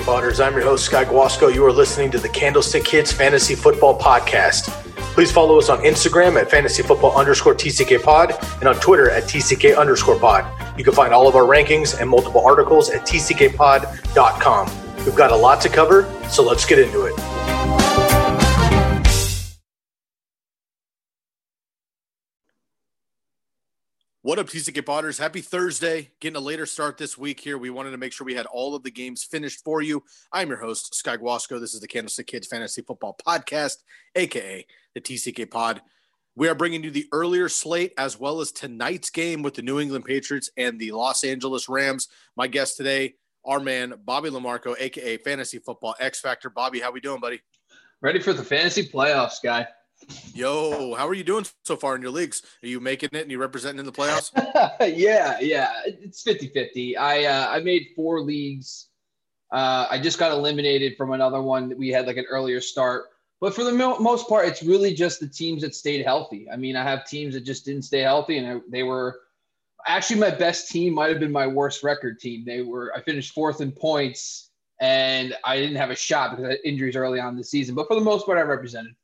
TCK Potters? I'm your host, Sky Guasco. You are listening to the Candlestick Kids Fantasy Football Podcast. Please follow us on Instagram at fantasy football underscore TCK pod and on Twitter at TCK underscore pod. You can find all of our rankings and multiple articles at tckpod.com. We've got a lot to cover, so let's get into it. What up, TCK Potters? Happy Thursday. Getting a later start this week here. We wanted to make sure we had all of the games finished for you. I'm your host, Sky Guasco. This is the Candlestick Kids Fantasy Football Podcast, aka the TCK Pod. We are bringing you the earlier slate as well as tonight's game with the New England Patriots and the Los Angeles Rams. My guest today, our man Bobby LaMarco, aka Fantasy Football X Factor. Bobby, how we doing, buddy? Ready for the fantasy playoffs, guy. Yo, how are you doing so far in your leagues? Are you making it and you representing in the playoffs? yeah, yeah. It's 50-50. I uh, I made four leagues. Uh, I just got eliminated from another one that we had like an earlier start. But for the mo- most part, it's really just the teams that stayed healthy. I mean, I have teams that just didn't stay healthy, and I, they were actually my best team. Might have been my worst record team. They were. I finished fourth in points, and I didn't have a shot because I had injuries early on in the season. But for the most part, I represented.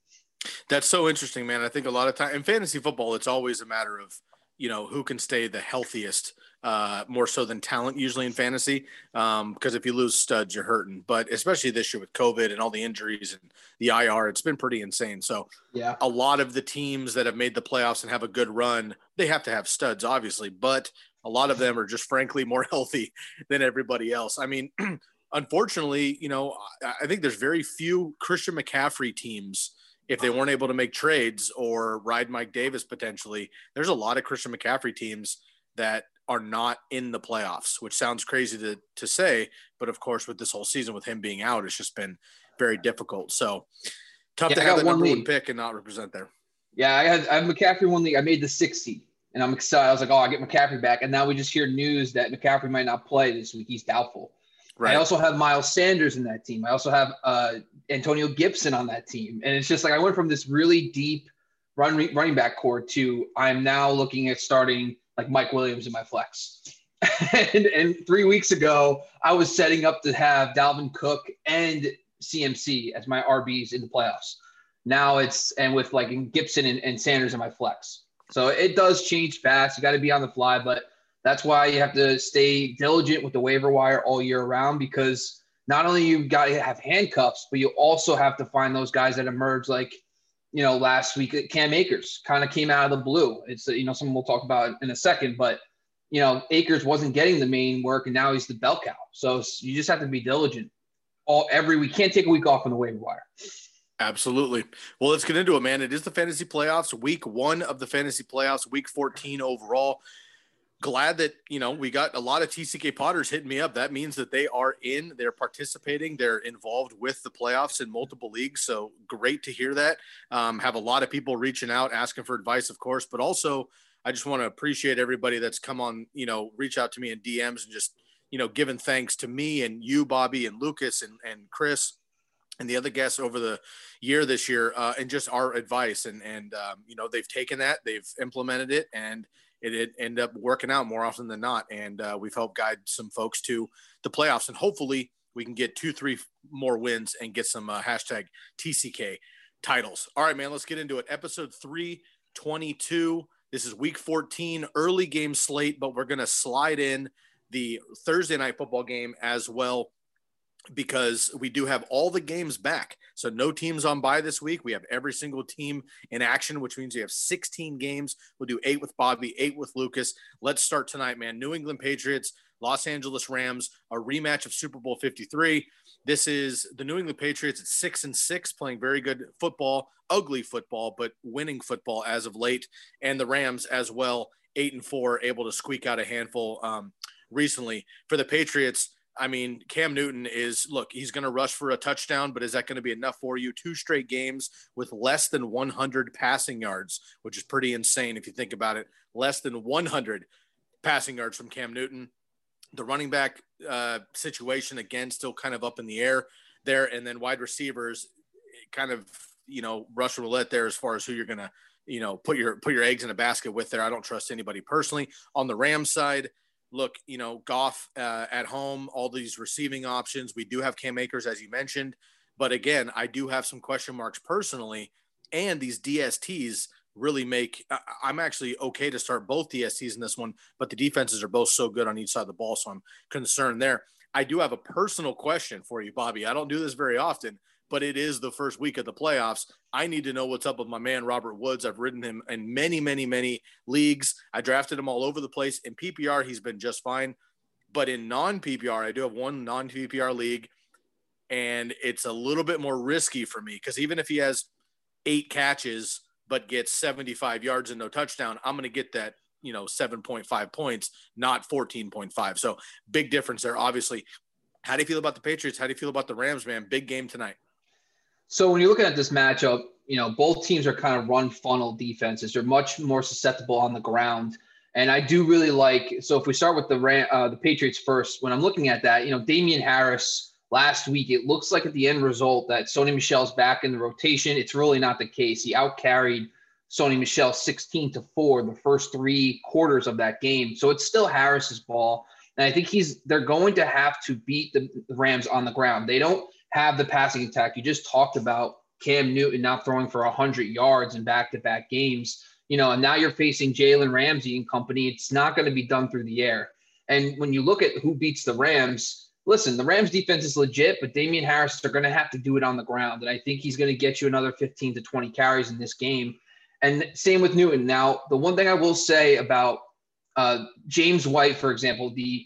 That's so interesting, man. I think a lot of time in fantasy football, it's always a matter of you know who can stay the healthiest, uh, more so than talent usually in fantasy. Because um, if you lose studs, you're hurting. But especially this year with COVID and all the injuries and the IR, it's been pretty insane. So yeah, a lot of the teams that have made the playoffs and have a good run, they have to have studs, obviously, but a lot of them are just frankly more healthy than everybody else. I mean. Unfortunately, you know, I think there's very few Christian McCaffrey teams if they weren't able to make trades or ride Mike Davis potentially, there's a lot of Christian McCaffrey teams that are not in the playoffs, which sounds crazy to, to say. But of course, with this whole season, with him being out, it's just been very difficult. So tough yeah, to have the number one pick and not represent there. Yeah, I had I have McCaffrey one league. I made the 60, and I'm excited. I was like, oh, I get McCaffrey back. And now we just hear news that McCaffrey might not play this week. He's doubtful. Right. I also have Miles Sanders in that team. I also have uh, Antonio Gibson on that team, and it's just like I went from this really deep run running back core to I'm now looking at starting like Mike Williams in my flex. and, and three weeks ago, I was setting up to have Dalvin Cook and CMC as my RBs in the playoffs. Now it's and with like Gibson and, and Sanders in my flex. So it does change fast. You got to be on the fly, but that's why you have to stay diligent with the waiver wire all year round because not only you got to have handcuffs, but you also have to find those guys that emerge like, you know, last week uh, Cam Akers kind of came out of the blue. It's, uh, you know, something we'll talk about in a second, but, you know, Akers wasn't getting the main work and now he's the bell cow. So you just have to be diligent all every we Can't take a week off on the waiver wire. Absolutely. Well, let's get into it, man. It is the fantasy playoffs, week one of the fantasy playoffs, week 14 overall glad that you know we got a lot of TCK Potters hitting me up. That means that they are in, they're participating, they're involved with the playoffs in multiple leagues. So great to hear that. Um, have a lot of people reaching out, asking for advice, of course, but also I just want to appreciate everybody that's come on, you know, reach out to me in DMs and just you know giving thanks to me and you, Bobby and Lukas and and Chris and the other guests over the year this year uh, and just our advice and and um, you know they've taken that they've implemented it and it, it up working out more often than not. And uh, we've helped guide some folks to the playoffs. And hopefully we can get two, three more wins and get some uh, hashtag TCK titles. All right, man, let's get into it. Episode 322. This is week 14, early game slate, but we're going to slide in the Thursday night football game as well because we do have all the games back. So no teams on by this week. We have every single team in action, which means we have 16 games. We'll do eight with Bobby, eight with Lukas. Let's start tonight, man. New England Patriots, Los Angeles Rams, a rematch of Super Bowl 53. This is the New England Patriots at six and six, playing very good football, ugly football, but winning football as of late. And the Rams as well, eight and four, able to squeak out a handful um, recently. For the Patriots, I mean, Cam Newton is look, he's going to rush for a touchdown, but is that going to be enough for you? Two straight games with less than 100 passing yards, which is pretty insane if you think about it. Less than 100 passing yards from Cam Newton. The running back uh, situation, again, still kind of up in the air there. And then wide receivers, kind of, you know, Russian roulette there as far as who you're going to, you know, put your put your eggs in a basket with there. I don't trust anybody personally. On the Rams side, look, you know, Goff uh, at home, all these receiving options. We do have Cam Akers, as you mentioned. But again, I do have some question marks personally. And these DSTs really make, I'm actually okay to start both DSTs in this one, but the defenses are both so good on each side of the ball. So I'm concerned there. I do have a personal question for you, Bobby. I don't do this very often, but it is the first week of the playoffs. I need to know what's up with my man, Robert Woods. I've ridden him in many, many, many leagues. I drafted him all over the place. In PPR, he's been just fine. But in non PPR, I do have one non PPR league, and it's a little bit more risky for me because even if he has eight catches but gets 75 yards and no touchdown, I'm going to get that you know 7.5 points not 14.5 so big difference there obviously how do you feel about the patriots how do you feel about the rams man big game tonight so when you're looking at this matchup, you know, both teams are kind of run funnel defenses. They're much more susceptible on the ground. And I do really like, so if we start with the uh, the Patriots first, when I'm looking at that, you know, Damien Harris last week, it looks like at the end result that Sony Michel's back in the rotation. It's really not the case. He outcarried Sony Michel 16 to 4 the first three quarters of that game. So it's still Harris's ball. And I think he's they're going to have to beat the Rams on the ground. They don't have the passing attack. You just talked about Cam Newton not throwing for 100 yards in back to back games. You know, and now you're facing Jalen Ramsey and company. It's not going to be done through the air. And when you look at who beats the Rams, listen, the Rams defense is legit, but Damien Harris are going to have to do it on the ground. And I think he's going to get you another 15 to 20 carries in this game. And same with Newton. Now, the one thing I will say about uh, James White, for example, the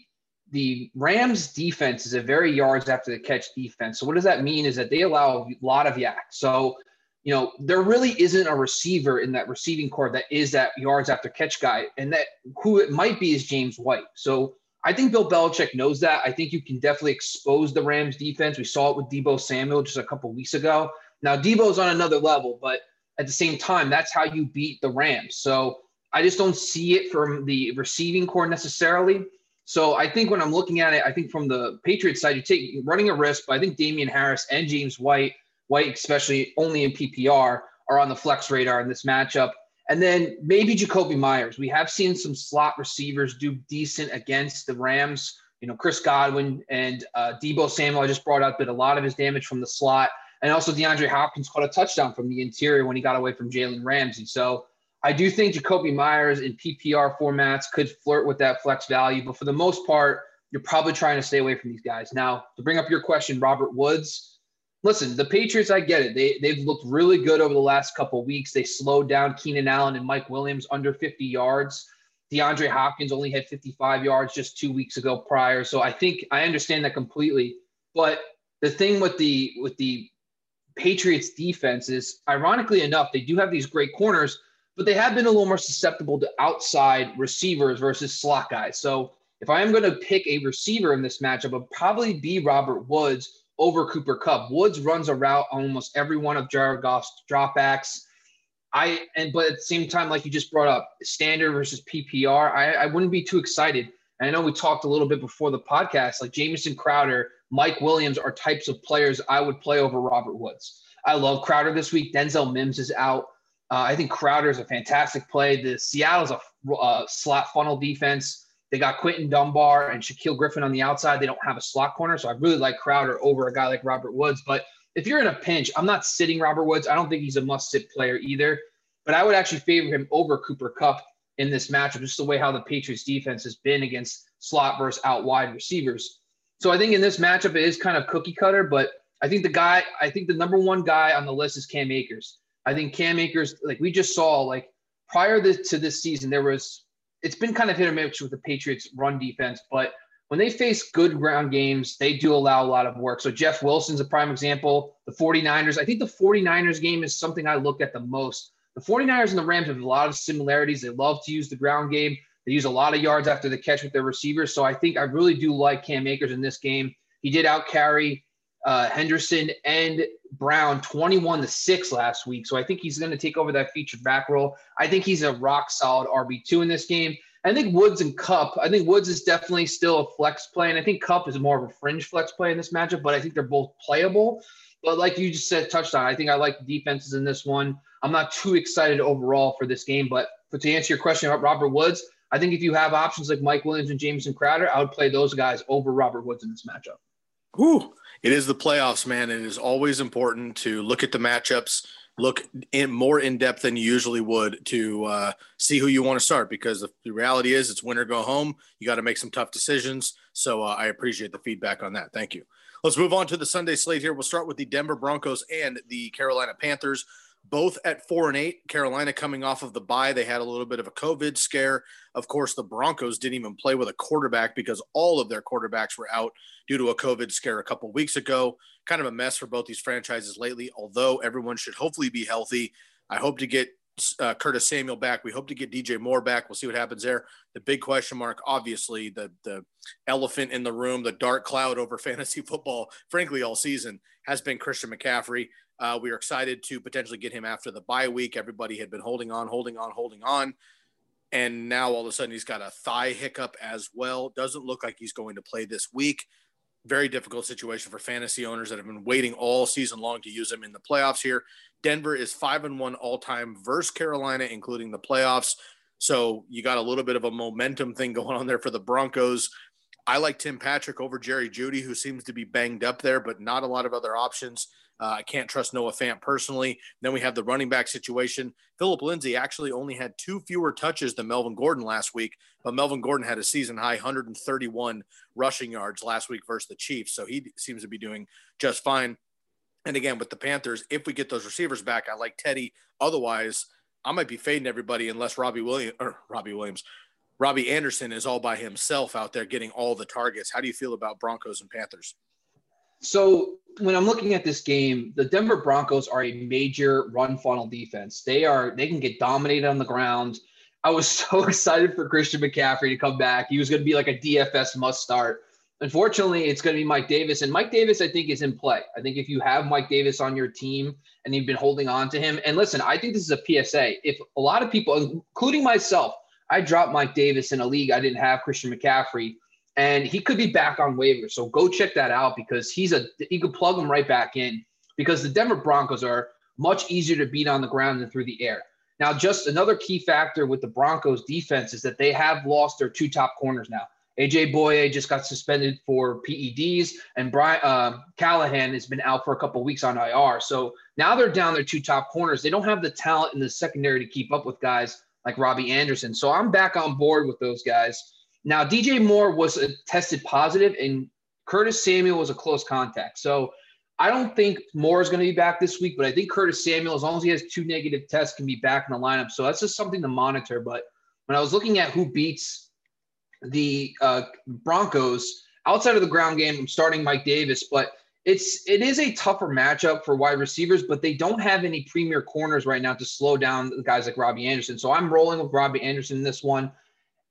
the Rams defense is a very yards after the catch defense. So what does that mean is that they allow a lot of YAC. So, you know, there really isn't a receiver in that receiving core that is that yards after catch guy. And that who it might be is James White. So I think Bill Belichick knows that. I think you can definitely expose the Rams defense. We saw it with Deebo Samuel just a couple weeks ago. Now Deebo's on another level, but at the same time, that's how you beat the Rams. So I just don't see it from the receiving core necessarily. So I think when I'm looking at it, I think from the Patriots side, you take running a risk, but I think Damien Harris and James White, White especially only in PPR, are on the flex radar in this matchup. And then maybe Jakobi Meyers. We have seen some slot receivers do decent against the Rams. You know, Chris Godwin and uh, Deebo Samuel, I just brought up, did a lot of his damage from the slot. And also DeAndre Hopkins caught a touchdown from the interior when he got away from Jalen Ramsey. So I do think Jakobi Meyers in PPR formats could flirt with that flex value, but for the most part, you're probably trying to stay away from these guys. Now, to bring up your question, Robert Woods, listen, the Patriots, I get it. They, they've looked really good over the last couple weeks. They slowed down Keenan Allen and Mike Williams under 50 yards. DeAndre Hopkins only had 55 yards just two weeks ago prior. So I think I understand that completely. But the thing with the with the Patriots defense is, ironically enough, they do have these great corners – but they have been a little more susceptible to outside receivers versus slot guys. So if I am going to pick a receiver in this matchup, it would probably be Robert Woods over Cooper Kupp. Woods runs a route on almost every one of Jared Goff's dropbacks. I and but at the same time, like you just brought up, standard versus PPR, I, I wouldn't be too excited. And I know we talked a little bit before the podcast, like Jamison Crowder, Mike Williams are types of players I would play over Robert Woods. I love Crowder this week. Denzel Mims is out. Uh, I think Crowder is a fantastic play. The Seattle's a uh, slot funnel defense. They got Quinton Dunbar and Shaquill Griffin on the outside. They don't have a slot corner, so I really like Crowder over a guy like Robert Woods. But if you're in a pinch, I'm not sitting Robert Woods. I don't think he's a must-sit player either. But I would actually favor him over Cooper Kupp in this matchup, just the way how the Patriots defense has been against slot versus out wide receivers. So I think in this matchup it is kind of cookie cutter, but I think the guy, I think the number one guy on the list is Cam Akers. I think Cam Akers, like we just saw, like prior to this season, there was it's been kind of hit or miss with the Patriots run defense, but when they face good ground games, they do allow a lot of work. So Jeff Wilson's a prime example. The 49ers, I think the 49ers game is something I look at the most. The 49ers and the Rams have a lot of similarities. They love to use the ground game. They use a lot of yards after the catch with their receivers. So I think I really do like Cam Akers in this game. He did out carry uh, Henderson and Brown 21 to 6 last week. So I think he's going to take over that featured back role. I think he's a rock solid RB2 in this game. I think Woods and Kupp, I think Woods is definitely still a flex play. And I think Kupp is more of a fringe flex play in this matchup, but I think they're both playable. But like you just said, touched on, I think I like the defenses in this one. I'm not too excited overall for this game, but, to answer your question about Robert Woods, I think if you have options like Mike Williams and Jamison Crowder, I would play those guys over Robert Woods in this matchup. Whew. It is the playoffs, man. It is always important to look at the matchups, look in more in depth than you usually would to uh, see who you want to start because the reality is it's win or go home. You got to make some tough decisions. So uh, I appreciate the feedback on that. Thank you. Let's move on to the Sunday slate here. We'll start with the Denver Broncos and the Carolina Panthers both at four and eight. Carolina coming off of the bye, they had a little bit of a COVID scare. Of course, the Broncos didn't even play with a quarterback because all of their quarterbacks were out due to a COVID scare a couple weeks ago. Kind of a mess for both these franchises lately. Although everyone should hopefully be healthy, I hope to get uh, Curtis Samuel back. We hope to get DJ Moore back. We'll see what happens there. The big question mark, obviously, the the elephant in the room, the dark cloud over fantasy football, frankly, all season has been Christian McCaffrey. Uh, we are excited to potentially get him after the bye week. Everybody had been holding on, holding on, holding on. And now all of a sudden he's got a thigh hiccup as well. Doesn't look like he's going to play this week. Very difficult situation for fantasy owners that have been waiting all season long to use him in the playoffs here. Denver is five and one all time versus Carolina, including the playoffs. So you got a little bit of a momentum thing going on there for the Broncos. I like Tim Patrick over Jerry Jeudy, who seems to be banged up there, but not a lot of other options. Uh, I can't trust Noah Fant personally. Then we have the running back situation. Philip Lindsay actually only had two fewer touches than Melvin Gordon last week, but Melvin Gordon had a season high 131 rushing yards last week versus the Chiefs. So he seems to be doing just fine. And again, with the Panthers, if we get those receivers back, I like Teddy. Otherwise, I might be fading everybody unless Robbie Williams or Robbie Williams, Robbie Anderson is all by himself out there getting all the targets. How do you feel about Broncos and Panthers? So when I'm looking at this game, the Denver Broncos are a major run funnel defense. They are they can get dominated on the ground. I was so excited for Christian McCaffrey to come back. He was going to be like a DFS must start. Unfortunately, it's going to be Mike Davis, and Mike Davis, I think, is in play. I think if you have Mike Davis on your team and you've been holding on to him, and listen, I think this is a PSA. If a lot of people, including myself, I dropped Mike Davis in a league I didn't have Christian McCaffrey and he could be back on waivers. So go check that out because he's a you could plug him right back in because the Denver Broncos are much easier to beat on the ground than through the air. Now, just another key factor with the Broncos defense is that they have lost their two top corners now. AJ Bouye just got suspended for PEDs, and Brian uh, Callahan has been out for a couple weeks on IR. So now they're down their two top corners. They don't have the talent in the secondary to keep up with guys like Robbie Anderson. So I'm back on board with those guys. Now, DJ Moore was tested positive, and Curtis Samuel was a close contact. So I don't think Moore is going to be back this week, but I think Curtis Samuel, as long as he has two negative tests, can be back in the lineup. So that's just something to monitor. But when I was looking at who beats the uh, Broncos outside of the ground game, I'm starting Mike Davis, but it's it is a tougher matchup for wide receivers, but they don't have any premier corners right now to slow down guys like Robbie Anderson. So I'm rolling with Robbie Anderson in this one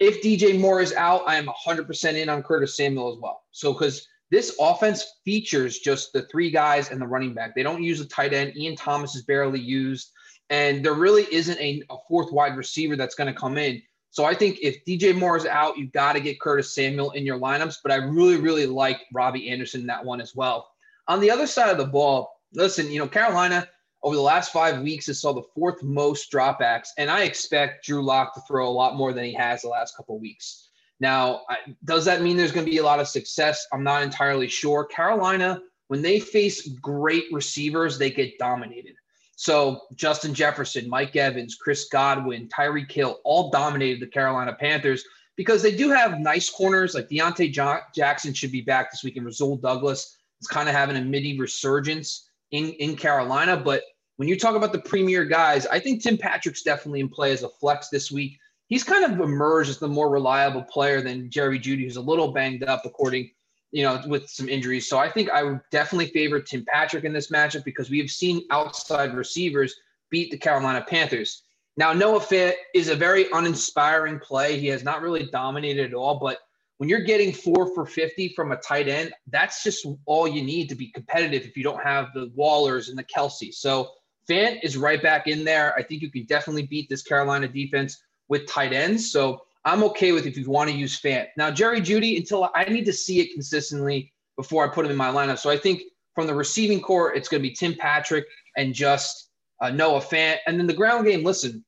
if DJ Moore is out, I am 100% in on Curtis Samuel as well. So, because this offense features just the three guys and the running back, they don't use a tight end. Ian Thomas is barely used, and there really isn't a, a fourth wide receiver that's going to come in. So, I think if DJ Moore is out, you've got to get Curtis Samuel in your lineups. But I really, really like Robbie Anderson in that one as well. On the other side of the ball, listen, you know, Carolina over the last five weeks has saw the fourth most dropbacks, and I expect Drew Lock to throw a lot more than he has the last couple of weeks. Now, does that mean there's going to be a lot of success? I'm not entirely sure. Carolina, when they face great receivers, they get dominated. So Justin Jefferson, Mike Evans, Chris Godwin, Tyreek Hill all dominated the Carolina Panthers because they do have nice corners like Donte Jackson should be back this week, and Rasul Douglas is kind of having a mini resurgence in, in Carolina. But when you talk about the premier guys, I think Tim Patrick's definitely in play as a flex this week. He's kind of emerged as the more reliable player than Jerry Jeudy, who's a little banged up, according, you know, with some injuries. So I think I would definitely favor Tim Patrick in this matchup because we have seen outside receivers beat the Carolina Panthers. Now, Noah Fant is a very uninspiring play. He has not really dominated at all, but when you're getting four for 50 from a tight end, that's just all you need to be competitive if you don't have the Wallers and the Kelce. So Fant is right back in there. I think you can definitely beat this Carolina defense with tight ends. So I'm okay with if you want to use Fant. Now, Jerry Jeudy, until I need to see it consistently before I put him in my lineup. So I think from the receiving core, it's going to be Tim Patrick and just uh, Noah Fant. And then the ground game, listen,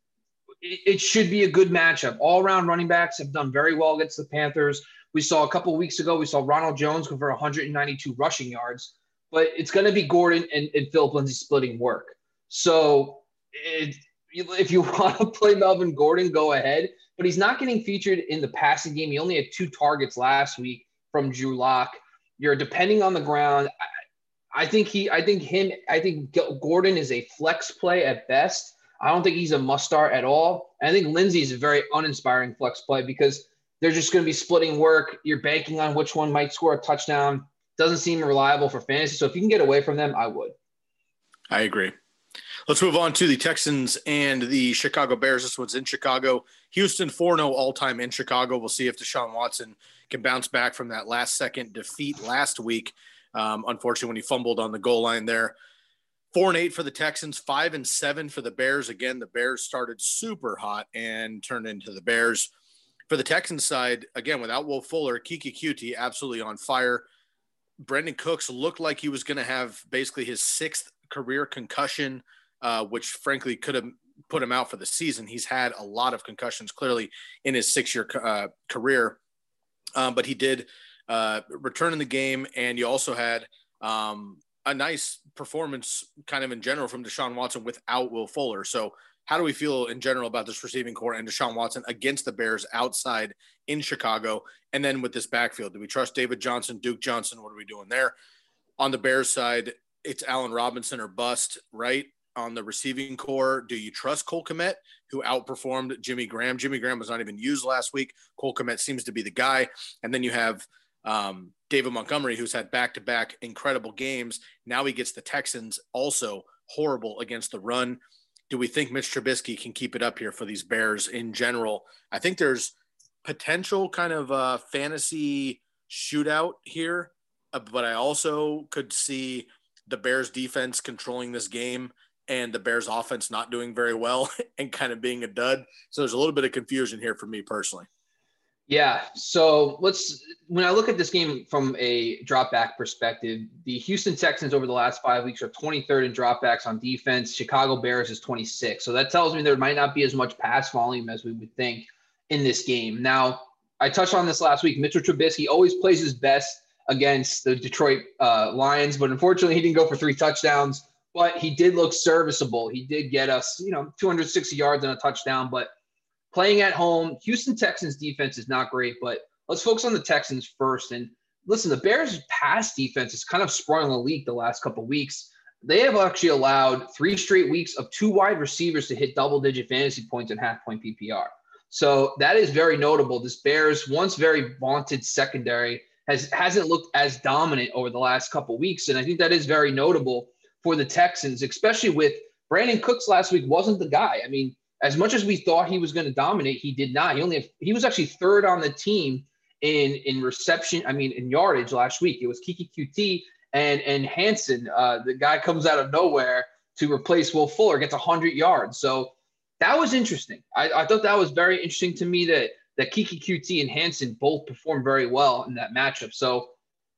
it, it should be a good matchup. All around running backs have done very well against the Panthers. We saw a couple weeks ago, we saw Ronald Jones go for 192 rushing yards, but it's going to be Gordon and, and Philip Lindsay splitting work. So it, if you want to play Melvin Gordon, go ahead. But he's not getting featured in the passing game. He only had two targets last week from Drew Lock. You're depending on the ground. I, I think he, I think him, I think Gordon is a flex play at best. I don't think he's a must start at all. I think Lindsay is a very uninspiring flex play because they're just going to be splitting work. You're banking on which one might score a touchdown. Doesn't seem reliable for fantasy. So if you can get away from them, I would. I agree. Let's move on to the Texans and the Chicago Bears. This one's in Chicago. Houston 4 0 all time in Chicago. We'll see if Deshaun Watson can bounce back from that last second defeat last week. Um, unfortunately, when he fumbled on the goal line there. Four and eight for the Texans, five and seven for the Bears. Again, the Bears started super hot and turned into the Bears. For the Texans side, again, without Will Fuller, Keke Coutee absolutely on fire. Brandin Cooks looked like he was going to have basically his sixth career concussion, uh, which frankly could have put him out for the season. He's had a lot of concussions clearly in his six year uh, career, um, but he did uh, return in the game. And you also had um, a nice performance kind of in general from Deshaun Watson without Will Fuller. So how do we feel in general about this receiving core and Deshaun Watson against the Bears outside in Chicago? And then with this backfield, do we trust David Johnson, Duke Johnson? What are we doing there? On the Bears side, it's Allen Robinson or bust, right? On the receiving core, do you trust Cole Kmet, who outperformed Jimmy Graham? Jimmy Graham was not even used last week. Cole Kmet seems to be the guy. And then you have um, David Montgomery, who's had back to back incredible games. Now he gets the Texans also horrible against the run do we think Mitch Trubisky can keep it up here for these Bears in general? I think there's potential kind of a fantasy shootout here, uh, but I also could see the Bears defense controlling this game and the Bears offense not doing very well and kind of being a dud. So there's a little bit of confusion here for me personally. Yeah. So let's when I look at this game from a drop back perspective, the Houston Texans over the last five weeks are 23rd in dropbacks on defense. Chicago Bears is 26. So that tells me there might not be as much pass volume as we would think in this game. Now, I touched on this last week. Mitchell Trubisky always plays his best against the Detroit uh, Lions, but unfortunately, he didn't go for three touchdowns. But he did look serviceable. He did get us, you know, 260 yards and a touchdown. But playing at home. Houston Texans defense is not great, but let's focus on the Texans first. And listen, the Bears' pass defense is kind of spoiling the league the last couple weeks. They have actually allowed three straight weeks of two wide receivers to hit double digit fantasy points and half point PPR. So that is very notable. This Bears, once very vaunted secondary, has hasn't looked as dominant over the last couple weeks, and I think that is very notable for the Texans, especially with Brandin Cooks last week wasn't the guy. I mean, as much as we thought he was going to dominate, he did not. He only he was actually third on the team in in reception. I mean, in yardage last week. It was Keke Coutee and and Hansen. Uh, the guy comes out of nowhere to replace Will Fuller, gets hundred yards. So that was interesting. I, I thought that was very interesting to me that that Keke Coutee and Hansen both performed very well in that matchup. So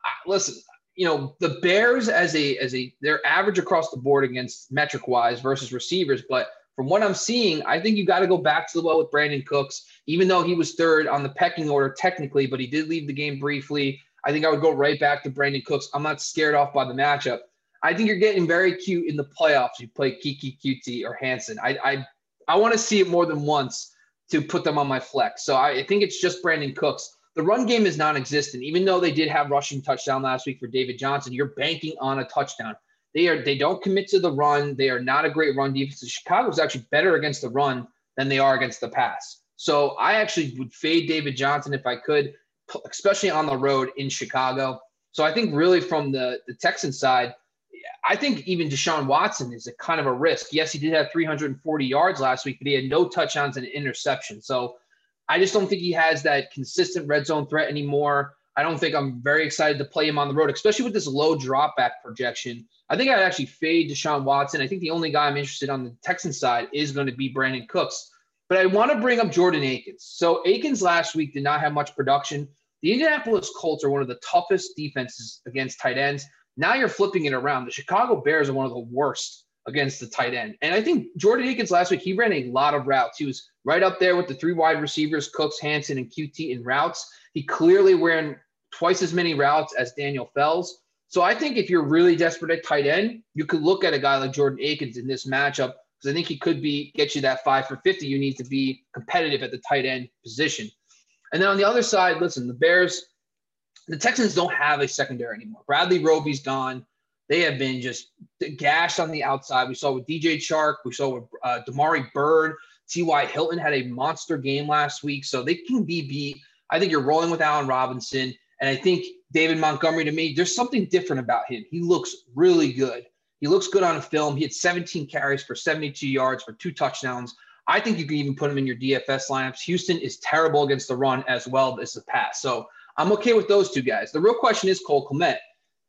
uh, listen, you know the Bears as a as a they're average across the board against metric wise versus receivers, but from what I'm seeing, I think you got to go back to the well with Brandin Cooks, even though he was third on the pecking order technically, but he did leave the game briefly. I think I would go right back to Brandin Cooks. I'm not scared off by the matchup. I think you're getting very cute in the playoffs. You play Keke Coutee or Hansen. I I, I want to see it more than once to put them on my flex. So I, I think it's just Brandin Cooks. The run game is non-existent. Even though they did have rushing touchdown last week for David Johnson, you're banking on a touchdown. They are they don't commit to the run. They are not a great run defense. Chicago is actually better against the run than they are against the pass. So I actually would fade David Johnson if I could, especially on the road in Chicago. So I think really from the the Texan side, I think even Deshaun Watson is a kind of a risk. Yes, he did have 340 yards last week, but he had no touchdowns and an interception. So I just don't think he has that consistent red zone threat anymore. I don't think I'm very excited to play him on the road, especially with this low drop back projection. I think I'd actually fade Deshaun Watson. I think the only guy I'm interested on the Texan side is going to be Brandin Cooks. But I want to bring up Jordan Akins. So Akins last week did not have much production. The Indianapolis Colts are one of the toughest defenses against tight ends. Now you're flipping it around. The Chicago Bears are one of the worst against the tight end. And I think Jordan Akins last week, he ran a lot of routes. He was right up there with the three wide receivers, Cooks, Hansen, and Coutee in routes. He clearly ran twice as many routes as Daniel Fells. So I think if you're really desperate at tight end, you could look at a guy like Jordan Akins in this matchup because I think he could be get you that five for 50. You need to be competitive at the tight end position. And then on the other side, listen, the Bears, the Texans don't have a secondary anymore. Bradley Roby's gone. They have been just gashed on the outside. We saw with DJ Chark, we saw with uh, Damiere Byrd, T.Y. Hilton had a monster game last week. So they can be beat. I think you're rolling with Allen Robinson. And I think David Montgomery, to me, there's something different about him. He looks really good. He looks good on a film. He had 17 carries for 72 yards for two touchdowns. I think you can even put him in your DFS lineups. Houston is terrible against the run as well as the pass. So I'm okay with those two guys. The real question is Cole Kmet.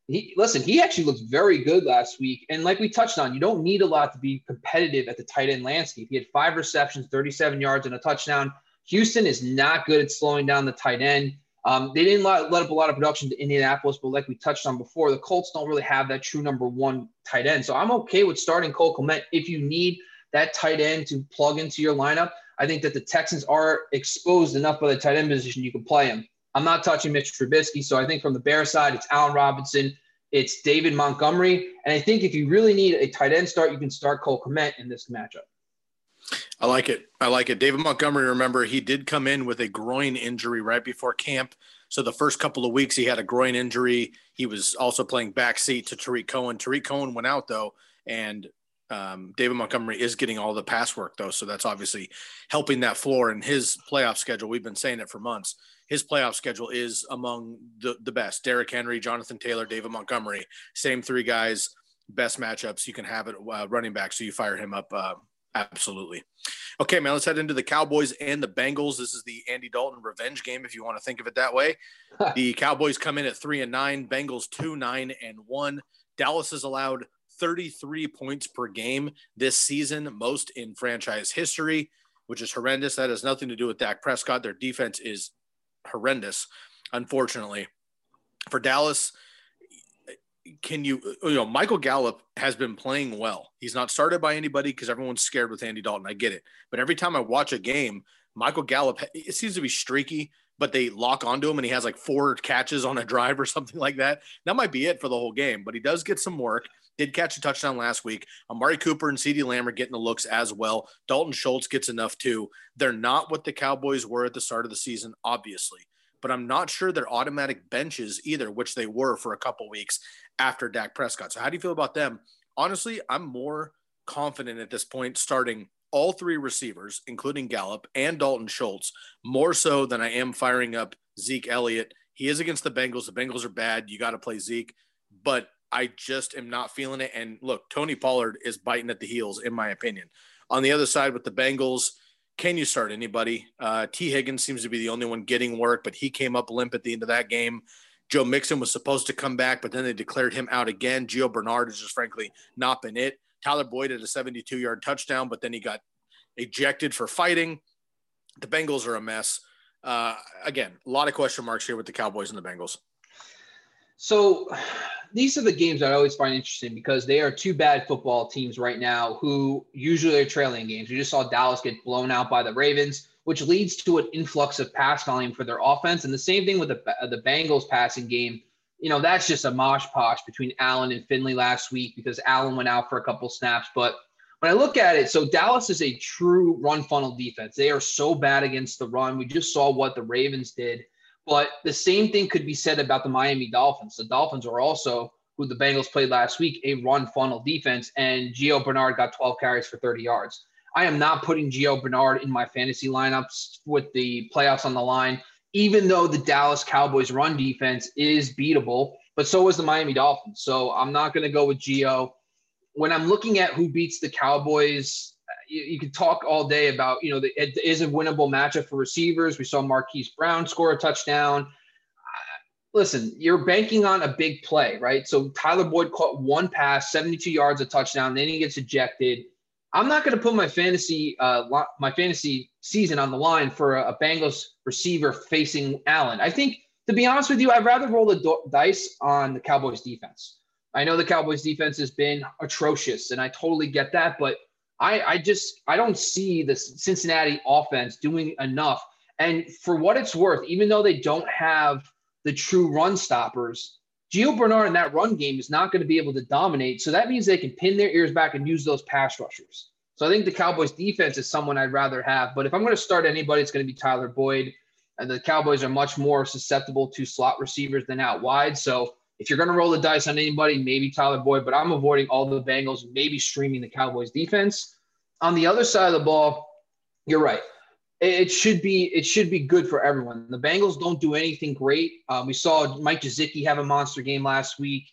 He listen, he actually looked very good last week. And like we touched on, you don't need a lot to be competitive at the tight end landscape. He had five receptions, 37 yards, and a touchdown. Houston is not good at slowing down the tight end. Um, they didn't let, let, up a lot of production to Indianapolis, but like we touched on before, the Colts don't really have that true number one tight end. So I'm okay with starting Cole Kmet if you need that tight end to plug into your lineup. I think that the Texans are exposed enough by the tight end position you can play him. I'm not touching Mitch Trubisky. So I think from the Bear side, it's Allen Robinson, it's David Montgomery. And I think if you really need a tight end start, you can start Cole Kmet in this matchup. I like it. I like it. David Montgomery, remember, he did come in with a groin injury right before camp. So the first couple of weeks, he had a groin injury. He was also playing backseat to Tarik Cohen. Tarik Cohen went out, though, and um, David Montgomery is getting all the pass work, though. So that's obviously helping that floor and his playoff schedule. We've been saying it for months. His playoff schedule is among the, the best. Derrick Henry, Jonathan Taylor, David Montgomery, same three guys, best matchups you can have at uh, running back. So you fire him up uh, Absolutely. Okay, man, let's head into the Cowboys and the Bengals. This is the Andy Dalton revenge game, if you want to think of it that way. the Cowboys come in at three and nine, Bengals two, nine, and one. Dallas has allowed 33 points per game this season, most in franchise history, which is horrendous. That has nothing to do with Dak Prescott. Their defense is horrendous, unfortunately. For Dallas, can you you know Michael Gallup has been playing well. He's not started by anybody because everyone's scared with Andy Dalton. I get it, but every time I watch a game, Michael Gallup it seems to be streaky, but they lock onto him and he has like four catches on a drive or something like that. That might be it for the whole game, but he does get some work. Did catch a touchdown last week. Amari Cooper and CeeDee Lamb are getting the looks as well. Dalton Schultz gets enough too. They're not what the Cowboys were at the start of the season, obviously but I'm not sure they're automatic benches either, which they were for a couple weeks after Dak Prescott. So how do you feel about them? Honestly, I'm more confident at this point starting all three receivers, including Gallup and Dalton Schultz, more so than I am firing up Zeke Elliott. He is against the Bengals. The Bengals are bad. You got to play Zeke, but I just am not feeling it. And look, Tony Pollard is biting at the heels, in my opinion. On the other side with the Bengals, can you start anybody? Uh, Tee Higgins seems to be the only one getting work, but he came up limp at the end of that game. Joe Mixon was supposed to come back, but then they declared him out again. Gio Bernard has just frankly not been it. Tyler Boyd had a 72 yard touchdown, but then he got ejected for fighting. The Bengals are a mess. Uh, again, a lot of question marks here with the Cowboys and the Bengals. So these are the games that I always find interesting because they are two bad football teams right now who usually are trailing games. We just saw Dallas get blown out by the Ravens which leads to an influx of pass volume for their offense. And the same thing with the, uh, the Bengals passing game. You know, that's just a mosh posh between Allen and Finley last week because Allen went out for a couple snaps. But when I look at it, so Dallas is a true run funnel defense. They are so bad against the run. We just saw what the Ravens did. But the same thing could be said about the Miami Dolphins. The Dolphins are also, who the Bengals played last week, a run funnel defense. And Gio Bernard got 12 carries for 30 yards. I am not putting Gio Bernard in my fantasy lineups with the playoffs on the line, even though the Dallas Cowboys run defense is beatable. but so was the Miami Dolphins. So I'm not going to go with Gio. When I'm looking at who beats the Cowboys, you, you could talk all day about, you know, the, it is a winnable matchup for receivers. We saw Marquise Brown score a touchdown. listen, you're banking on a big play, right? So Tyler Boyd caught one pass, 72 yards, a touchdown, then he gets ejected. I'm not going to put my fantasy uh, my fantasy season on the line for a, a Bengals receiver facing Allen. I think, to be honest with you, I'd rather roll the do- dice on the Cowboys defense. I know the Cowboys defense has been atrocious, and I totally get that, but I, I just I don't see the Cincinnati offense doing enough. And for what it's worth, even though they don't have the true run stoppers, Gio Bernard in that run game is not going to be able to dominate. So that means they can pin their ears back and use those pass rushers. So I think the Cowboys defense is someone I'd rather have. But if I'm going to start anybody, it's going to be Tyler Boyd. And the Cowboys are much more susceptible to slot receivers than out wide. So if you're going to roll the dice on anybody, maybe Tyler Boyd, but I'm avoiding all the Bengals, maybe streaming the Cowboys defense. On the other side of the ball, you're right it should be it should be good for everyone. The Bengals don't do anything great. Um, we saw Mike Gesicki have a monster game last week.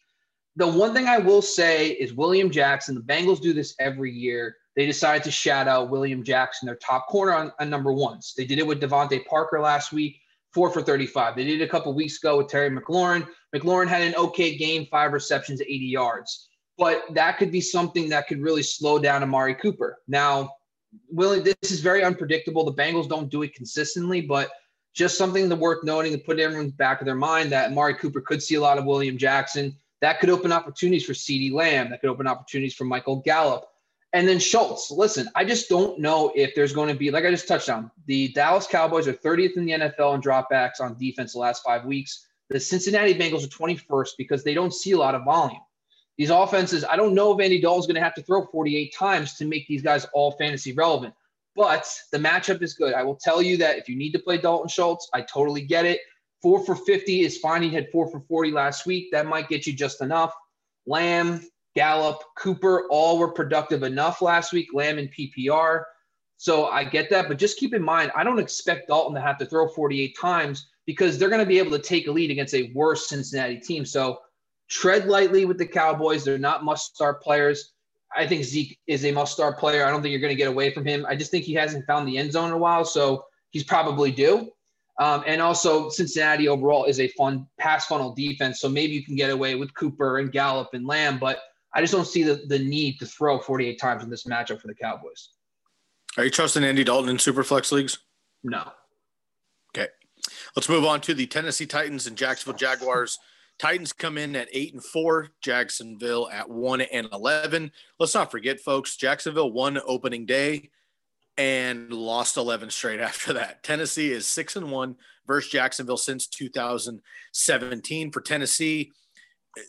The one thing I will say is William Jackson. The Bengals do this every year. They decided to shout out William Jackson, their top corner on, on number ones. They did it with DeVante Parker last week, four for 35. They did a couple weeks ago with Terry McLaurin. McLaurin had an okay game, five receptions, 80 yards. But that could be something that could really slow down Amari Cooper. Now, Willie, this is very unpredictable. The Bengals don't do it consistently, but just something that worth noting to put in everyone's back of their mind that Amari Cooper could see a lot of William Jackson. That could open opportunities for CeeDee Lamb. That could open opportunities for Michael Gallup. And then Schultz. Listen, I just don't know if there's going to be, like I just touched on, the Dallas Cowboys are 30th in the NFL in dropbacks on defense the last five weeks. The Cincinnati Bengals are 21st because they don't see a lot of volume these offenses, I don't know if Andy Dalton's going to have to throw 48 times to make these guys all fantasy relevant. But the matchup is good. I will tell you that if you need to play Dalton Schultz, I totally get it. Four for 50 is fine. He had four for 40 last week. That might get you just enough. Lamb, Gallup, Cooper, all were productive enough last week. Lamb and PPR. So I get that. But just keep in mind, I don't expect Dalton to have to throw 48 times because they're going to be able to take a lead against a worse Cincinnati team. So tread lightly with the Cowboys. They're not must start players. I think Zeke is a must start player. I don't think you're going to get away from him. I just think he hasn't found the end zone in a while, so he's probably due. Um, and also, Cincinnati overall is a fun pass funnel defense, so maybe you can get away with Cooper and Gallup and Lamb, but I just don't see the, the need to throw 48 times in this matchup for the Cowboys. Are you trusting Andy Dalton in Superflex leagues? No. Okay. Let's move on to the Tennessee Titans and Jacksonville Jaguars. Titans come in at eight and four, Jacksonville at one and 11. Let's not forget, folks, Jacksonville won opening day and lost 11 straight after that. Tennessee is six and one versus Jacksonville since 2017. For Tennessee,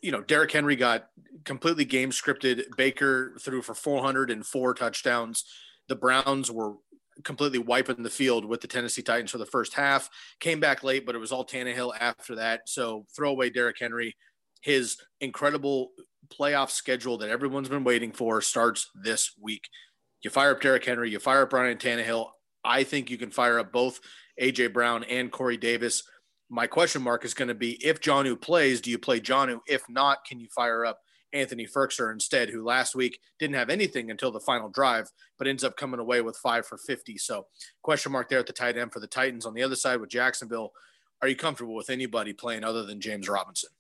you know, Derrick Henry got completely game scripted. Baker threw for 404 touchdowns. The Browns were completely wiping the field with the Tennessee Titans for the first half. Came back late, but it was all Tannehill after that. So throw away Derrick Henry. His incredible playoff schedule that everyone's been waiting for starts this week. You fire up Derrick Henry, you fire up Ryan Tannehill. I think you can fire up both AJ Brown and Corey Davis. My question mark is going to be if Jonnu plays, do you play Jonnu? If not, can you fire up Anthony Firkser instead, who last week didn't have anything until the final drive, but ends up coming away with five for 50. So, question mark there at the tight end for the Titans. On the other side with Jacksonville, are you comfortable with anybody playing other than James Robinson?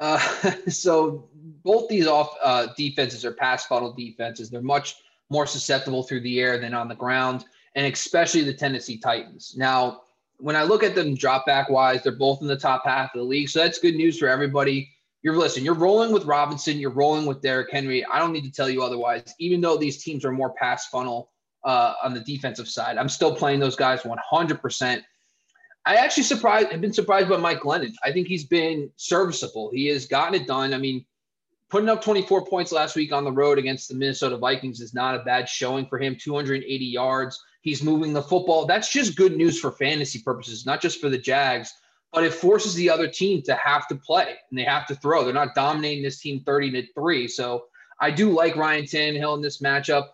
Uh, so, both these off uh, defenses are pass funnel defenses. They're much more susceptible through the air than on the ground, and especially the Tennessee Titans. Now, when I look at them drop back wise, they're both in the top half of the league. So that's good news for everybody you're listen, you're rolling with Robinson, you're rolling with Derrick Henry. I don't need to tell you otherwise. Even though these teams are more pass funnel uh, on the defensive side, I'm still playing those guys 100%. I actually surprised have been surprised by Mike Glennon. I think he's been serviceable. He has gotten it done. I mean, putting up 24 points last week on the road against the Minnesota Vikings is not a bad showing for him. 280 yards. He's moving the football. That's just good news for fantasy purposes, not just for the Jags but it forces the other team to have to play and they have to throw. They're not dominating this team 30 to 3. So I do like Ryan Tannehill in this matchup.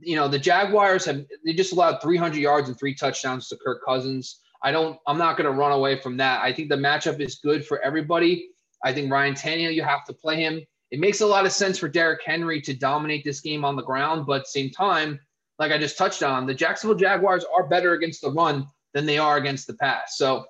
You know, the Jaguars have they just allowed 300 yards and three touchdowns to Kirk Cousins. I don't I'm not going to run away from that. I think the matchup is good for everybody. I think Ryan Tannehill, you have to play him. It makes a lot of sense for Derrick Henry to dominate this game on the ground, but same time, like I just touched on, the Jacksonville Jaguars are better against the run than they are against the pass. So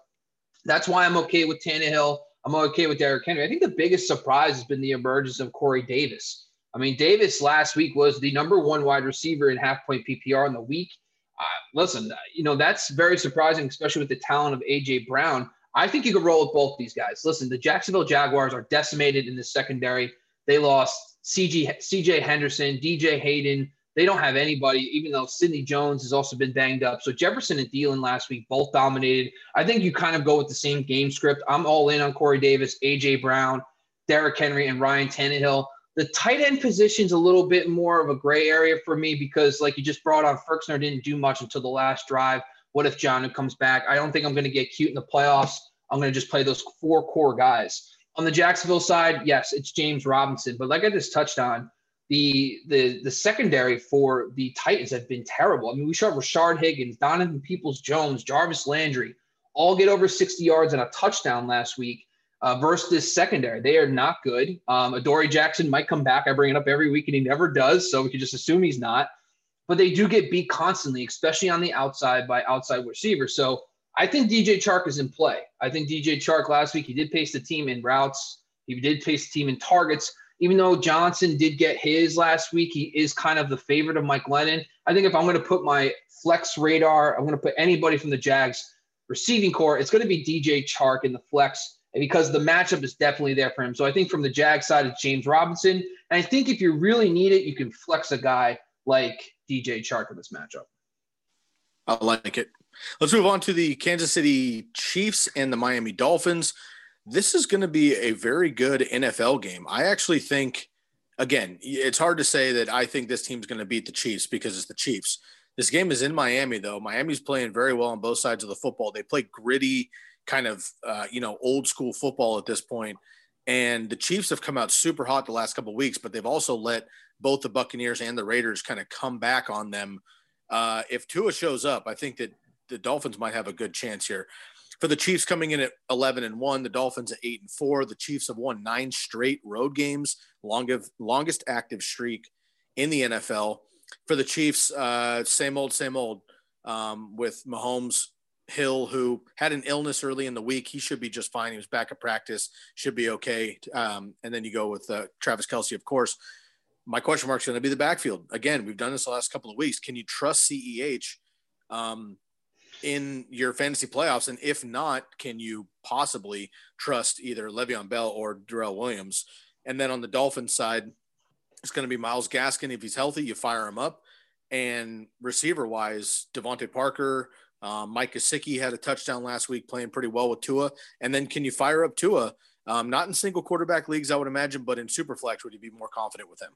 that's why I'm okay with Tannehill. I'm okay with Derrick Henry. I think the biggest surprise has been the emergence of Corey Davis. I mean, Davis last week was the number one wide receiver in half point PPR in the week. Uh, listen, you know, that's very surprising, especially with the talent of A.J. Brown. I think you could roll with both these guys. Listen, the Jacksonville Jaguars are decimated in the secondary. They lost CG, CJ Henderson, DJ Hayden. They don't have anybody, even though Sidney Jones has also been banged up. So Jefferson and Thielen last week both dominated. I think you kind of go with the same game script. I'm all in on Corey Davis, AJ Brown, Derrick Henry, and Ryan Tannehill. The tight end position's a little bit more of a gray area for me because, like you just brought on, Firkser didn't do much until the last drive. What if John comes back? I don't think I'm going to get cute in the playoffs. I'm going to just play those four core guys. On the Jacksonville side, yes, it's James Robinson. But like I just touched on, the the the secondary for the Titans have been terrible. I mean, we saw Rashard Higgins, Donovan Peoples Jones, Jarvis Landry all get over 60 yards and a touchdown last week uh, versus this secondary. They are not good. Um, Adoree Jackson might come back. I bring it up every week and he never does. So we can just assume he's not. But they do get beat constantly, especially on the outside by outside receivers. So I think DJ Chark is in play. I think DJ Chark last week, he did pace the team in routes. He did pace the team in targets. Even though Johnson did get his last week, he is kind of the favorite of Mike Glennon. I think if I'm going to put my flex radar, I'm going to put anybody from the Jags receiving corps, it's going to be DJ Chark in the flex because the matchup is definitely there for him. So I think from the Jag side, it's James Robinson. And I think if you really need it, you can flex a guy like DJ Chark in this matchup. I like it. Let's move on to the Kansas City Chiefs and the Miami Dolphins. This is going to be a very good NFL game. I actually think, again, it's hard to say that I think this team's going to beat the Chiefs because it's the Chiefs. This game is in Miami, though. Miami's playing very well on both sides of the football. They play gritty, kind of, uh, you know, old school football at this point. And the Chiefs have come out super hot the last couple weeks, but they've also let both the Buccaneers and the Raiders kind of come back on them. Uh, if Tua shows up, I think that the Dolphins might have a good chance here. For the Chiefs coming in at 11 and 1, the Dolphins at 8 and 4. The Chiefs have won nine straight road games, longest, longest active streak in the NFL. For the Chiefs, uh, same old, same old um, with Mahomes Hill, who had an illness early in the week. He should be just fine. He was back at practice, should be okay. Um, and then you go with uh, Travis Kelce, of course. My question mark is going to be the backfield. Again, we've done this the last couple of weeks. Can you trust CEH? Um, in your fantasy playoffs? And if not, can you possibly trust either Le'Veon Bell or Darrel Williams? And then on the Dolphins side, it's going to be Myles Gaskin. If he's healthy, you fire him up. And receiver wise, DeVante Parker, um, Mike Gesicki had a touchdown last week, playing pretty well with Tua. And then can you fire up Tua? Um, not in single quarterback leagues, I would imagine, but in Superflex, would you be more confident with him?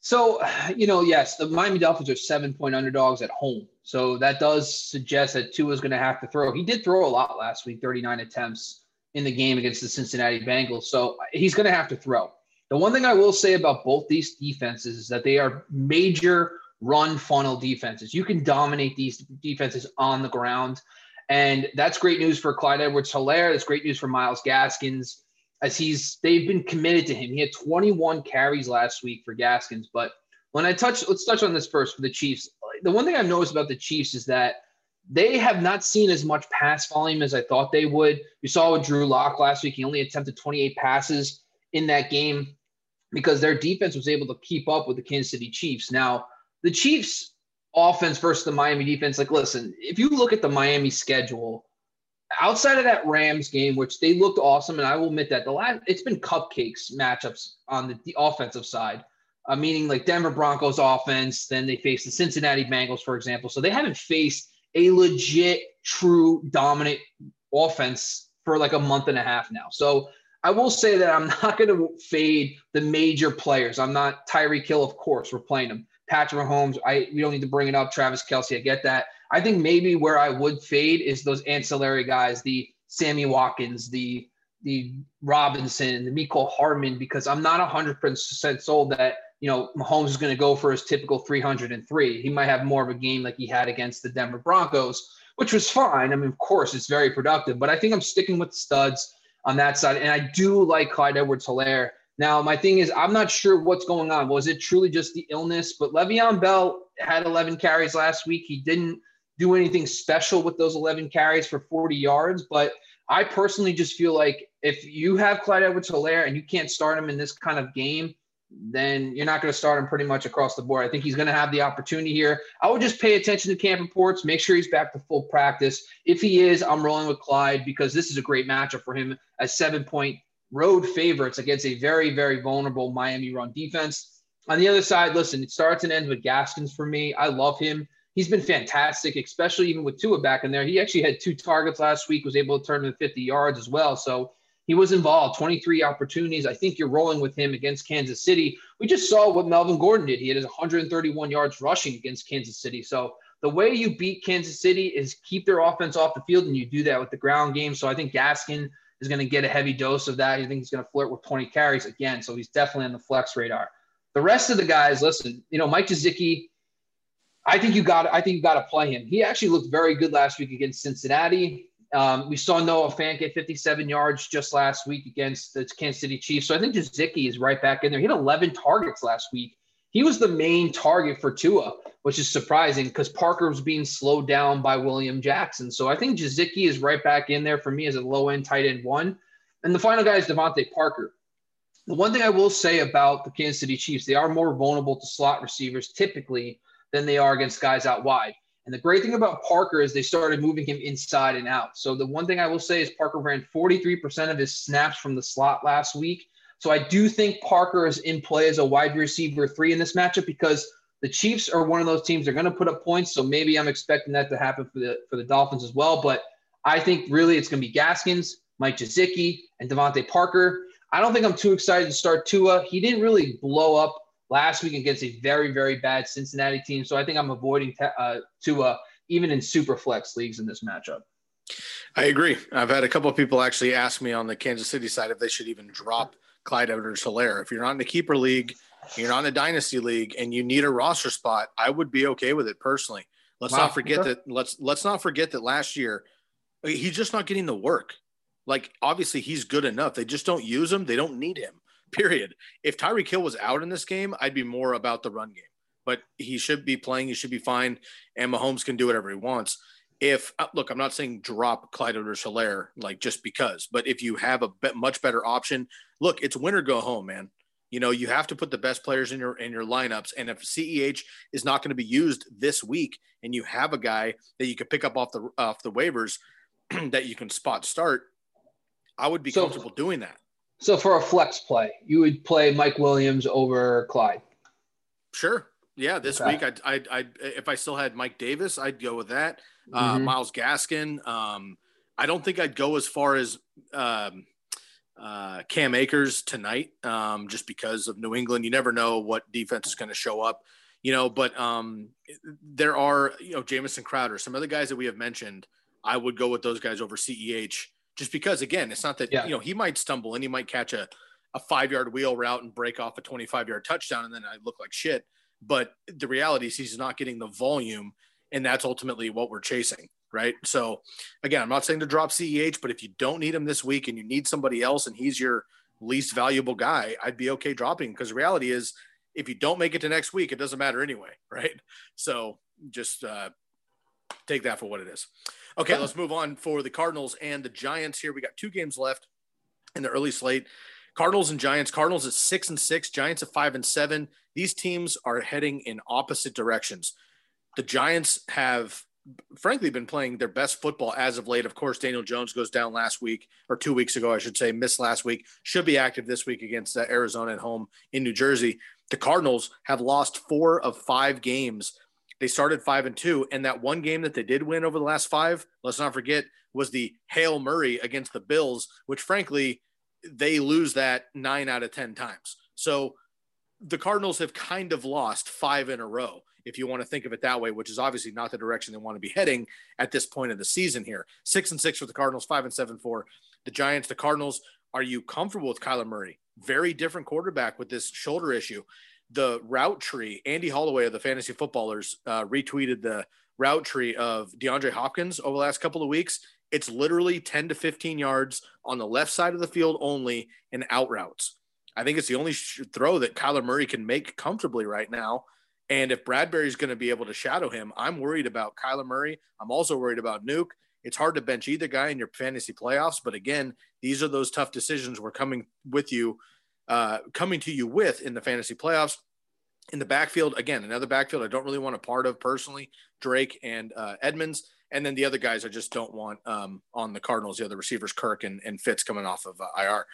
So, you know, yes, the Miami Dolphins are seven point underdogs at home. So that does suggest that Tua is going to have to throw. He did throw a lot last week, 39 attempts in the game against the Cincinnati Bengals. So he's going to have to throw. The one thing I will say about both these defenses is that they are major run funnel defenses. You can dominate these defenses on the ground. And that's great news for Clyde Edwards Helaire. That's great news for Myles Gaskins as he's they've been committed to him. He had 21 carries last week for Gaskins. But when I touch, let's touch on this first for the Chiefs. The one thing I've noticed about the Chiefs is that they have not seen as much pass volume as I thought they would. You saw with Drew Lock last week; he only attempted 28 passes in that game because their defense was able to keep up with the Kansas City Chiefs. Now, the Chiefs' offense versus the Miami defense. Like, listen, if you look at the Miami schedule outside of that Rams game, which they looked awesome, and I will admit that the last it's been cupcakes matchups on the, the offensive side, uh, meaning like Denver Broncos offense. Then they face the Cincinnati Bengals, for example. So they haven't faced a legit, true, dominant offense for like a month and a half now. So I will say that I'm not going to fade the major players. I'm not Tyreek Hill, of course. We're playing him. Patrick Mahomes. I we don't need to bring it up. Travis Kelce. I get that. I think maybe where I would fade is those ancillary guys, the Sammy Watkins, the the Robinson, the Mecole Hardman, because I'm not 100% sold that you know Mahomes is going to go for his typical 303. He might have more of a game like he had against the Denver Broncos, which was fine. I mean, of course, it's very productive, but I think I'm sticking with studs. on that side. And I do like Clyde Edwards Helaire. Now, my thing is, I'm not sure what's going on. Was it truly just the illness? But Le'Veon Bell had 11 carries last week. He didn't do anything special with those 11 carries for 40 yards. But I personally just feel like if you have Clyde Edwards Helaire and you can't start him in this kind of game, then you're not going to start him pretty much across the board. I think he's going to have the opportunity here. I would just pay attention to camp reports, make sure he's back to full practice. If he is, I'm rolling with Clyde because this is a great matchup for him as seven point road favorites against a very, very vulnerable Miami run defense. On the other side, listen, it starts and ends with Gaskins for me. I love him. He's been fantastic, especially even with Tua back in there. He actually had two targets last week, was able to turn to 50 yards as well. So he was involved, 23 opportunities. I think you're rolling with him against Kansas City. We just saw what Melvin Gordon did. He had his 131 yards rushing against Kansas City. So the way you beat Kansas City is keep their offense off the field, and you do that with the ground game. So I think Gaskin is going to get a heavy dose of that. I think he's going to flirt with 20 carries again. So he's definitely on the flex radar. The rest of the guys, listen, you know, Mike Gesicki, I think you got I think you got to play him. He actually looked very good last week against Cincinnati. Um, we saw Noah Fant get 57 yards just last week against the Kansas City Chiefs. So I think Gesicki is right back in there. He had 11 targets last week. He was the main target for Tua, which is surprising because Parker was being slowed down by William Jackson. So I think Gesicki is right back in there for me as a low end tight end one. And the final guy is DeVante Parker. The one thing I will say about the Kansas City Chiefs, they are more vulnerable to slot receivers typically than they are against guys out wide. And the great thing about Parker is they started moving him inside and out. So the one thing I will say is Parker ran 43% of his snaps from the slot last week. So I do think Parker is in play as a wide receiver three in this matchup because the Chiefs are one of those teams they're going to put up points. So maybe I'm expecting that to happen for the for the Dolphins as well. But I think really it's going to be Gaskins, Mike Gesicki, and DeVante Parker. I don't think I'm too excited to start Tua. He didn't really blow up last week against a very, very bad Cincinnati team. So I think I'm avoiding uh, Tua even in super flex leagues in this matchup. I agree. I've had a couple of people actually ask me on the Kansas City side if they should even drop Clyde Edwards Helaire. If you're not in a keeper league, you're not in a dynasty league, and you need a roster spot, I would be okay with it personally. Let's wow. not forget that let's let's not forget that last year he's just not getting the work. Like obviously he's good enough. They just don't use him. They don't need him period. If Tyreek Hill was out in this game, I'd be more about the run game. But he should be playing. He should be fine. And Mahomes can do whatever he wants. If uh, look, I'm not saying drop Clyde or Helaire like just because, but if you have a be- much better option, look, it's win or go home, man. You know, you have to put the best players in your in your lineups. And if CEH is not going to be used this week, and you have a guy that you could pick up off the off the waivers that you can spot start, I would be so, comfortable doing that. So for a flex play, you would play Mike Williams over Clyde. Sure. Yeah, this okay. week I I I if I still had Mike Davis, I'd go with that. Uh, mm-hmm. Myles Gaskin. Um, I don't think I'd go as far as um, uh, Cam Akers tonight, um, just because of New England. You never know what defense is going to show up, you know. But um, there are, you know, Jamison Crowder, some other guys that we have mentioned. I would go with those guys over Ceh just because again, it's not that yeah. you know he might stumble and he might catch a a five yard wheel route and break off a 25 yard touchdown and then I look like shit. But the reality is he's not getting the volume, and that's ultimately what we're chasing, right? So again, I'm not saying to drop CEH, but if you don't need him this week and you need somebody else and he's your least valuable guy, I'd be okay dropping because the reality is if you don't make it to next week, it doesn't matter anyway, right? So just uh, take that for what it is. Okay, let's move on for the Cardinals and the Giants here. We got two games left in the early slate. Cardinals and Giants. Cardinals at six and six, Giants at five and seven. These teams are heading in opposite directions. The Giants have frankly been playing their best football as of late. Of course, Daniel Jones goes down last week or two weeks ago, I should say, missed last week. Should be active this week against uh, Arizona at home in New Jersey. The Cardinals have lost four of five games they started five and two, and that one game that they did win over the last five, let's not forget, was the Hail Murray against the Bills, which frankly they lose that nine out of ten times. So the Cardinals have kind of lost five in a row, if you want to think of it that way, which is obviously not the direction they want to be heading at this point of the season here. Six and six for the Cardinals, five and seven for the Giants. The Cardinals, are you comfortable with Kyler Murray? Very different quarterback with this shoulder issue the route tree. Andy Holloway of the Fantasy Footballers uh, retweeted the route tree of DeAndre Hopkins over the last couple of weeks. It's literally 10 to 15 yards on the left side of the field only and out routes. I think it's the only throw that Kyler Murray can make comfortably right now. And if Bradberry's going to be able to shadow him, I'm worried about Kyler Murray. I'm also worried about Nuke. It's hard to bench either guy in your fantasy playoffs, but again, these are those tough decisions we're coming with you, uh, coming to you with in the fantasy playoffs. In the backfield, again, another backfield I don't really want a part of personally, Drake and uh, Edmonds. And then the other guys I just don't want um, on the Cardinals, the other receivers, Kirk and, and Fitz coming off of uh, IR,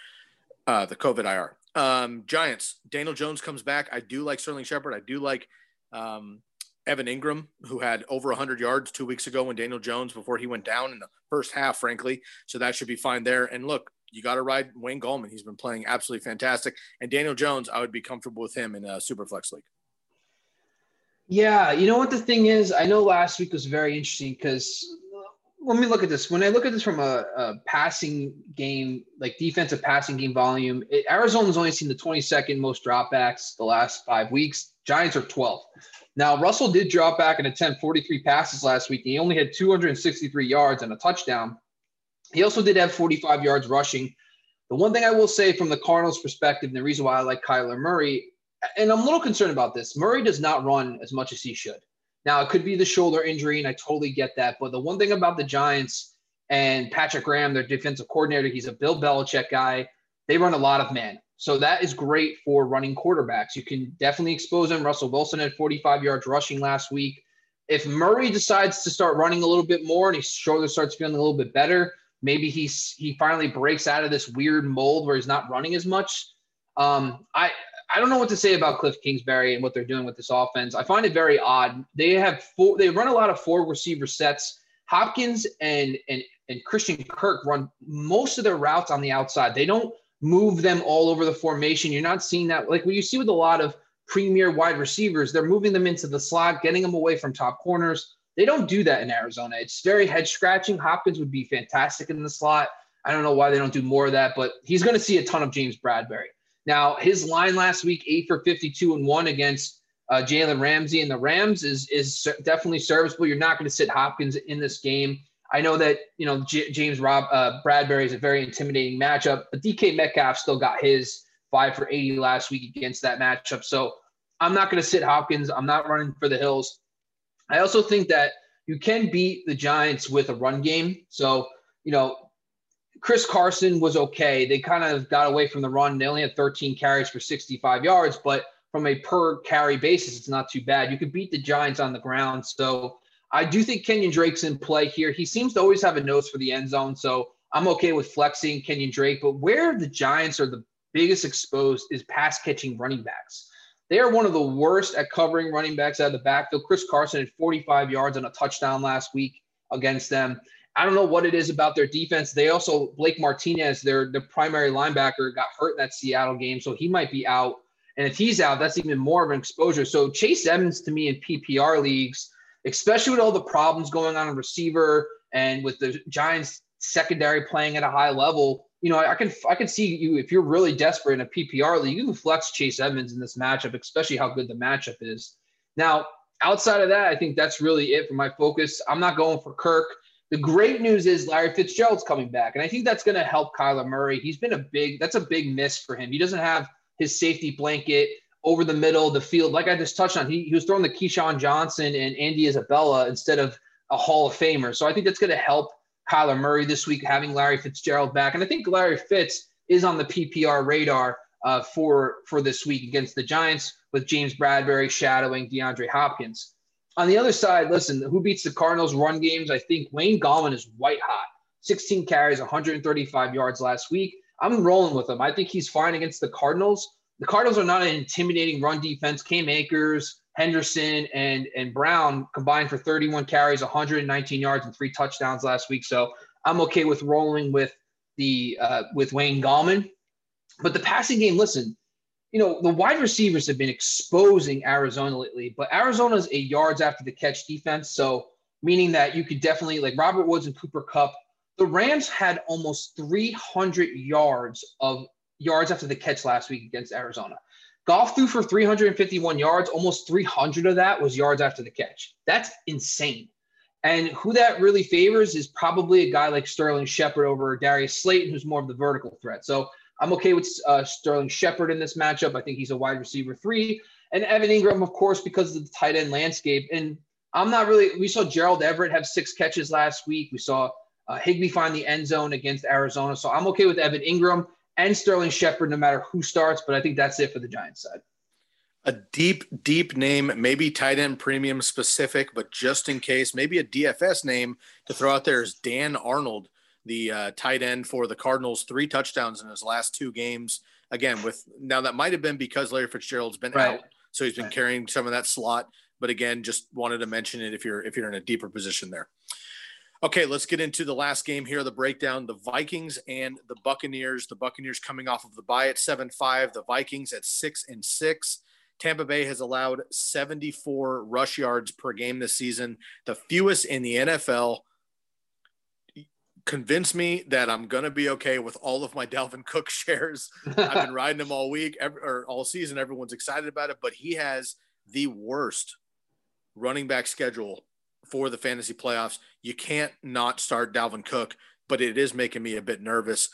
uh, the COVID IR. Um, Giants, Daniel Jones comes back. I do like Sterling Shepard. I do like um, Evan Engram, who had over 100 yards two weeks ago when Daniel Jones, before he went down in the first half, frankly. So that should be fine there. And look, you got to ride Wayne Gallman. He's been playing absolutely fantastic. And Daniel Jones, I would be comfortable with him in a super flex league. Yeah, you know what the thing is? I know last week was very interesting because uh, let me look at this. When I look at this from a, a passing game, like defensive passing game volume, it, Arizona's only seen the 22nd most dropbacks the last five weeks. Giants are 12th. Now, Russell did drop back and attempt 43 passes last week. He only had 263 yards and a touchdown. He also did have 45 yards rushing. The one thing I will say from the Cardinals' perspective, and the reason why I like Kyler Murray, and I'm a little concerned about this, Murray does not run as much as he should. Now, it could be the shoulder injury, and I totally get that. But the one thing about the Giants and Patrick Graham, their defensive coordinator, he's a Bill Belichick guy. They run a lot of man. So that is great for running quarterbacks. You can definitely expose him. Russell Wilson had 45 yards rushing last week. If Murray decides to start running a little bit more and his shoulder starts feeling a little bit better, maybe he's he finally breaks out of this weird mold where he's not running as much. Um, I I don't know what to say about Cliff Kingsbury and what they're doing with this offense. I find it very odd. They have four, they run a lot of four receiver sets. Hopkins and and and Christian Kirk run most of their routes on the outside. They don't move them all over the formation. You're not seeing that like what you see with a lot of premier wide receivers. They're moving them into the slot, getting them away from top corners. They don't do that in Arizona. It's very head scratching. Hopkins would be fantastic in the slot. I don't know why they don't do more of that, but he's going to see a ton of James Bradberry. Now, his line last week, eight for 52 and one against uh, Jalen Ramsey and the Rams is is definitely serviceable. You're not going to sit Hopkins in this game. I know that you know J- James Rob uh, Bradberry is a very intimidating matchup, but DK Metcalf still got his five for 80 last week against that matchup. So I'm not going to sit Hopkins. I'm not running for the hills. I also think that you can beat the Giants with a run game. So you know Chris Carson was okay. They kind of got away from the run. They only had 13 carries for 65 yards, but from a per carry basis, it's not too bad. You could beat the Giants on the ground. So I do think Kenyon Drake's in play here. He seems to always have a nose for the end zone. So I'm okay with flexing Kenyon Drake. But where the Giants are the biggest exposed is pass catching running backs. They are one of the worst at covering running backs out of the backfield. Chris Carson had 45 yards and a touchdown last week against them. I don't know what it is about their defense. They also Blake Martinez, their the primary linebacker, got hurt in that Seattle game, so he might be out. And if he's out, that's even more of an exposure. So Chase Edmonds to me in PPR leagues, especially with all the problems going on in receiver and with the Giants secondary playing at a high level, you know, I, can I can see you if you're really desperate in a PPR league, you can flex Chase Edmonds in this matchup, especially how good the matchup is. Now, outside of that, I think that's really it for my focus. I'm not going for Kirk. The great news is Larry Fitzgerald's coming back, and I think that's going to help Kyler Murray. He's been a big that's a big miss for him. He doesn't have his safety blanket over the middle of the field. Like I just touched on, he, he was throwing the KeeSean Johnson and Andy Isabella instead of a Hall of Famer. So I think that's going to help Kyler Murray this week having Larry Fitzgerald back, and I think Larry Fitz is on the PPR radar uh, for for this week against the Giants with James Bradberry shadowing DeAndre Hopkins. On the other side, listen, who beats the Cardinals run games? I think Wayne Gallman is white hot. 16 carries, 135 yards last week. I'm rolling with him. I think he's fine against the Cardinals. The Cardinals are not an intimidating run defense. Cam Akers, Henderson, and and Brown combined for 31 carries, 119 yards, and three touchdowns last week. So I'm okay with rolling with the uh, with Wayne Gallman. But the passing game, listen, you know, the wide receivers have been exposing Arizona lately, but Arizona's a yards after the catch defense. So, meaning that you could definitely, like Robert Woods and Cooper Kupp. the Rams had almost 300 yards of yards after the catch last week against Arizona. Goff threw for 351 yards. Almost 300 of that was yards after the catch. That's insane. And who that really favors is probably a guy like Sterling Shepard over Darius Slayton, who's more of the vertical threat. So I'm okay with uh, Sterling Shepard in this matchup. I think he's a wide receiver three. And Evan Engram, of course, because of the tight end landscape. And I'm not really, we saw Gerald Everett have six catches last week. We saw uh, Higbee find the end zone against Arizona. So I'm okay with Evan Engram and Sterling Shepard no matter who starts. But I think that's it for the Giants side. A deep, deep name, maybe tight end premium specific, but just in case, maybe a DFS name to throw out there is Dan Arnold the uh, tight end for the Cardinals, three touchdowns in his last two games. Again, with now that might have been because Larry Fitzgerald's been right. out, so he's been right. carrying some of that slot. But again, just wanted to mention it if you're if you're in a deeper position there. Okay, let's get into the last game here. The breakdown: the Vikings and the Buccaneers. The Buccaneers coming off of the bye at seven five. The Vikings at six and six. Tampa Bay has allowed 74 rush yards per game this season, the fewest in the NFL convince me that I'm gonna be okay with all of my Dalvin Cook shares. I've been riding him all week every, or all season. Everyone's excited about it, but he has the worst running back schedule for the fantasy playoffs. You can't not start Dalvin Cook, but it is making me a bit nervous.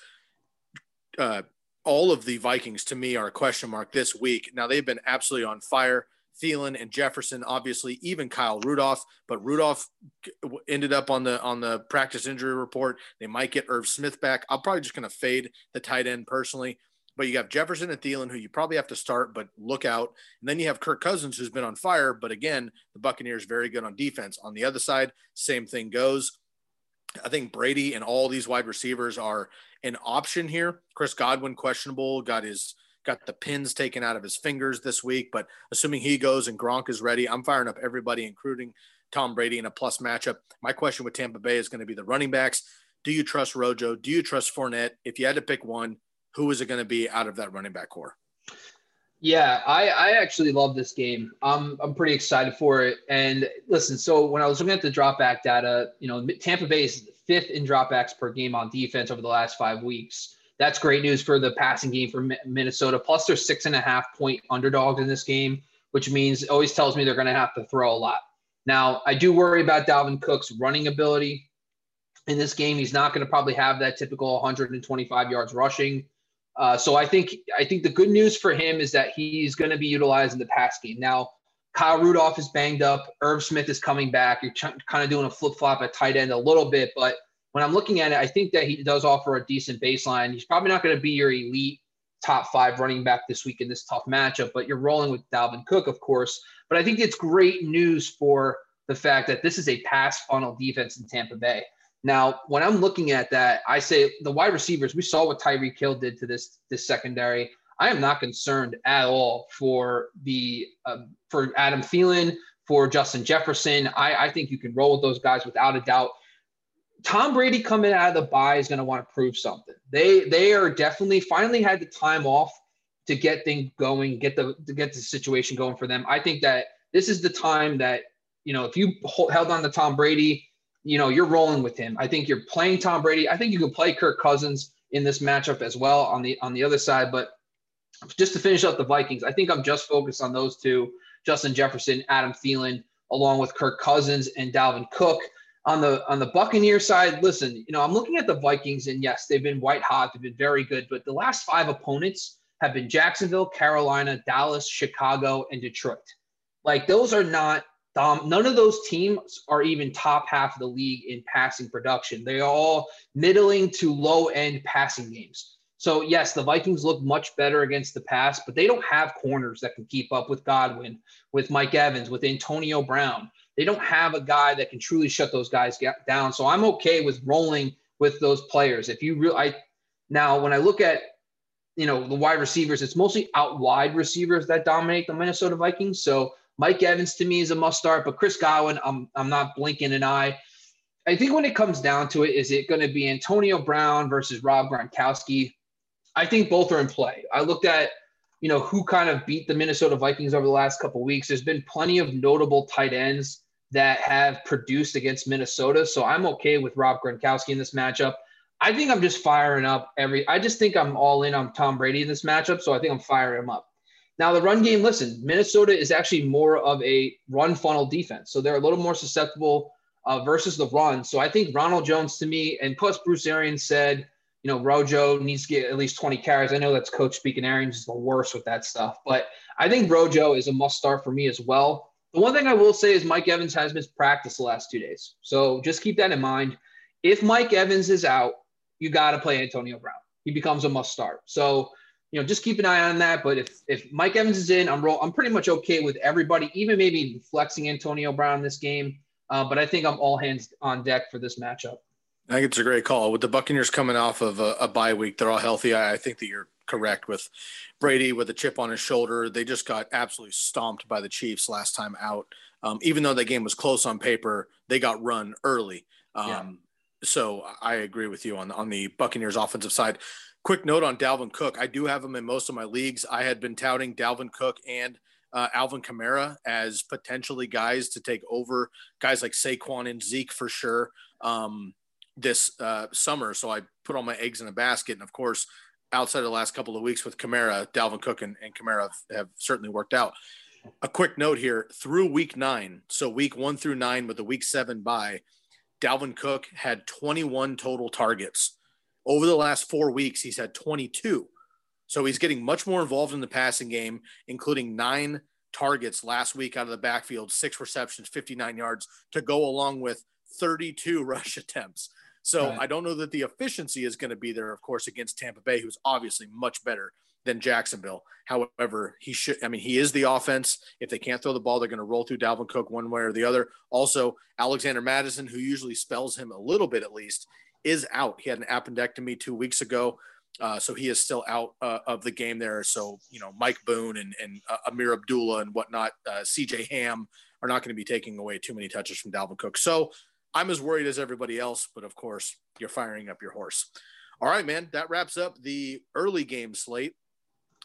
Uh, all of the Vikings to me are a question mark this week. Now they've been absolutely on fire. Thielen and Jefferson, obviously, even Kyle Rudolph. But Rudolph ended up on the on the practice injury report. They might get Irv Smith back. I'm probably just going to fade the tight end personally. But you have Jefferson and Thielen, who you probably have to start, but look out. And then you have Kirk Cousins, who's been on fire. But again, the Buccaneers very good on defense. On the other side, same thing goes. I think Brady and all these wide receivers are an option here. Chris Godwin questionable, got his got the pins taken out of his fingers this week. But assuming he goes and Gronk is ready, I'm firing up everybody, including Tom Brady in a plus matchup. My question with Tampa Bay is going to be the running backs. Do you trust Rojo? Do you trust Fournette? If you had to pick one, who is it going to be out of that running back corps? Yeah, I, I actually love this game. I'm I'm pretty excited for it. And listen, so when I was looking at the dropback data, you know, Tampa Bay is fifth in dropbacks per game on defense over the last five weeks. That's great news for the passing game for Minnesota. Plus, they're six and a half point underdogs in this game, which means always tells me they're going to have to throw a lot. Now, I do worry about Dalvin Cook's running ability in this game. He's not going to probably have that typical 125 yards rushing. Uh, so I think I think the good news for him is that he's going to be utilized in the pass game. Now, Kyle Rudolph is banged up. Irv Smith is coming back. You're ch- kind of doing a flip flop at tight end a little bit, but when I'm looking at it, I think that he does offer a decent baseline. He's probably not going to be your elite top five running back this week in this tough matchup, but you're rolling with Dalvin Cook, of course. But I think it's great news for the fact that this is a pass funnel defense in Tampa Bay. Now, when I'm looking at that, I say the wide receivers, we saw what Tyreek Hill did to this this secondary. I am not concerned at all for the uh, for Adam Thielen, for Justin Jefferson. I, I think you can roll with those guys without a doubt. Tom Brady coming out of the bye is going to want to prove something. They they are definitely finally had the time off to get things going, get the to get the situation going for them. I think that this is the time that you know if you held on to Tom Brady, you know you're rolling with him. I think you're playing Tom Brady. I think you can play Kirk Cousins in this matchup as well on the on the other side. But just to finish up the Vikings, I think I'm just focused on those two: Justin Jefferson, Adam Thielen, along with Kirk Cousins and Dalvin Cook on the on the Buccaneer side, listen, you know, I'm looking at the Vikings, and yes, they've been white hot, they've been very good, but the last five opponents have been Jacksonville, Carolina, Dallas, Chicago, and Detroit. Like those are not um, none of those teams are even top half of the league in passing production. They are all middling to low end passing games. So yes, the Vikings look much better against the pass, but they don't have corners that can keep up with Godwin, with Mike Evans, with Antonio Brown. They don't have a guy that can truly shut those guys down. So I'm okay with rolling with those players. If you really, I now when I look at you know the wide receivers, it's mostly out wide receivers that dominate the Minnesota Vikings. So Mike Evans to me is a must start, but Chris Godwin, I'm I'm not blinking an eye. I think when it comes down to it, is it going to be Antonio Brown versus Rob Gronkowski? I think both are in play. I looked at you know, who kind of beat the Minnesota Vikings over the last couple weeks. There's been plenty of notable tight ends that have produced against Minnesota. So I'm okay with Rob Gronkowski in this matchup. I think I'm just firing up every. I just think I'm all in on Tom Brady in this matchup. So I think I'm firing him up. Now the run game. Listen, Minnesota is actually more of a run funnel defense, so they're a little more susceptible uh, versus the run. So I think Ronald Jones to me, and plus Bruce Arians said, you know, Rojo needs to get at least 20 carries. I know that's coach speaking. Arians is the worst with that stuff, but I think Rojo is a must start for me as well. The one thing I will say is Mike Evans has missed practice the last two days. So just keep that in mind. If Mike Evans is out, you got to play Antonio Brown. He becomes a must start. So, you know, just keep an eye on that. But if if Mike Evans is in, I'm roll, I'm pretty much okay with everybody, even maybe flexing Antonio Brown this game. Uh, but I think I'm all hands on deck for this matchup. I think it's a great call. With the Buccaneers coming off of a, a bye week, they're all healthy. I, I think that you're correct with Brady with a chip on his shoulder. They just got absolutely stomped by the Chiefs last time out. Um, even though the game was close on paper, they got run early. Um, yeah. So I agree with you on on the Buccaneers offensive side. Quick note on Dalvin Cook. I do have him in most of my leagues. I had been touting Dalvin Cook and uh, Alvin Kamara as potentially guys to take over guys like Saquon and Zeke for sure um, this uh, summer. So I put all my eggs in a basket. And of course, outside of the last couple of weeks with Kamara, Dalvin Cook and, and Kamara have, certainly worked out. A quick note here through week nine, so week one through nine with the week seven bye, Dalvin Cook had 21 total targets. Over the last four weeks, he's had 22. So he's getting much more involved in the passing game, including nine targets last week out of the backfield, six receptions, 59 yards to go along with 32 rush attempts. So right. I don't know that the efficiency is going to be there, of course, against Tampa Bay, who's obviously much better than Jacksonville. However, he should, I mean, he is the offense. If they can't throw the ball, they're going to roll through Dalvin Cook one way or the other. Also, Alexander Mattison, who usually spells him a little bit at least, is out. He had an appendectomy two weeks ago. Uh, so he is still out uh, of the game there. So, you know, Mike Boone and, and uh, Ameer Abdullah and whatnot, uh, CJ Ham are not going to be taking away too many touches from Dalvin Cook. So I'm as worried as everybody else, but of course, you're firing up your horse. All right, man, that wraps up the early game slate.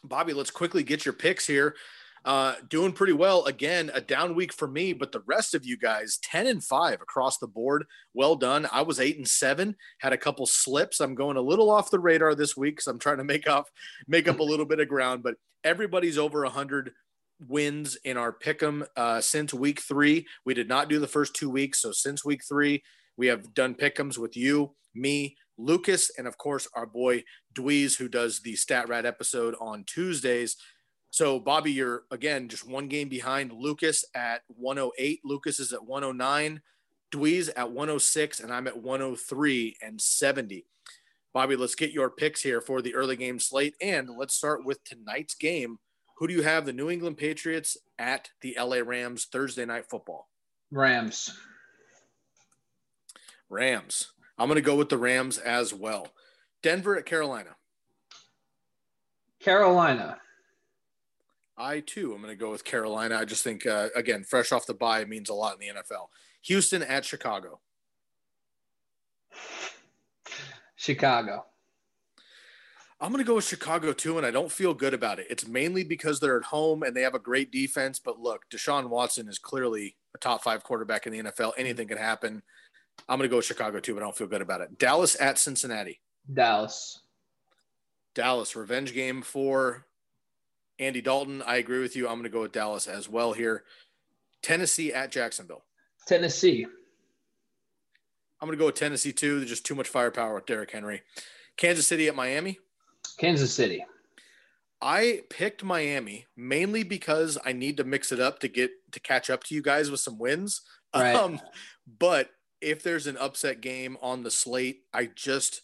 Bobby, let's quickly get your picks here. Uh, doing pretty well. Again, a down week for me, but the rest of you guys, 10 and 5 across the board. Well done. I was 8 and 7, had a couple slips. I'm going a little off the radar this week because I'm trying to make up make up a little bit of ground, but everybody's over 100 wins in our pick'em uh, since week three. We did not do the first two weeks, so since week three, we have done pick'ems with you, me, Lukas, and of course our boy Dweez, who does the Stat Rat episode on Tuesdays. So Bobby, you're again just one game behind Lukas at 108. Lukas is at 109. Dweez at 106, and I'm at 103 and 70. Bobby, let's get your picks here for the early game slate, and let's start with tonight's game who do you have? The New England Patriots at the LA Rams Thursday night football. Rams. Rams. I'm going to go with the Rams as well. Denver at Carolina. Carolina. I too am going to go with Carolina. I just think, uh, again, fresh off the bye means a lot in the NFL. Houston at Chicago. Chicago. I'm going to go with Chicago too, and I don't feel good about it. It's mainly because they're at home and they have a great defense. But look, Deshaun Watson is clearly a top five quarterback in the NFL. Anything can happen. I'm going to go with Chicago too, but I don't feel good about it. Dallas at Cincinnati. Dallas. Dallas revenge game for Andy Dalton. I agree with you. I'm going to go with Dallas as well here. Tennessee at Jacksonville. Tennessee. I'm going to go with Tennessee too. There's just too much firepower with Derrick Henry. Kansas City at Miami. Kansas City. I picked Miami mainly because I need to mix it up to get to catch up to you guys with some wins. Right. Um, but if there's an upset game on the slate, I just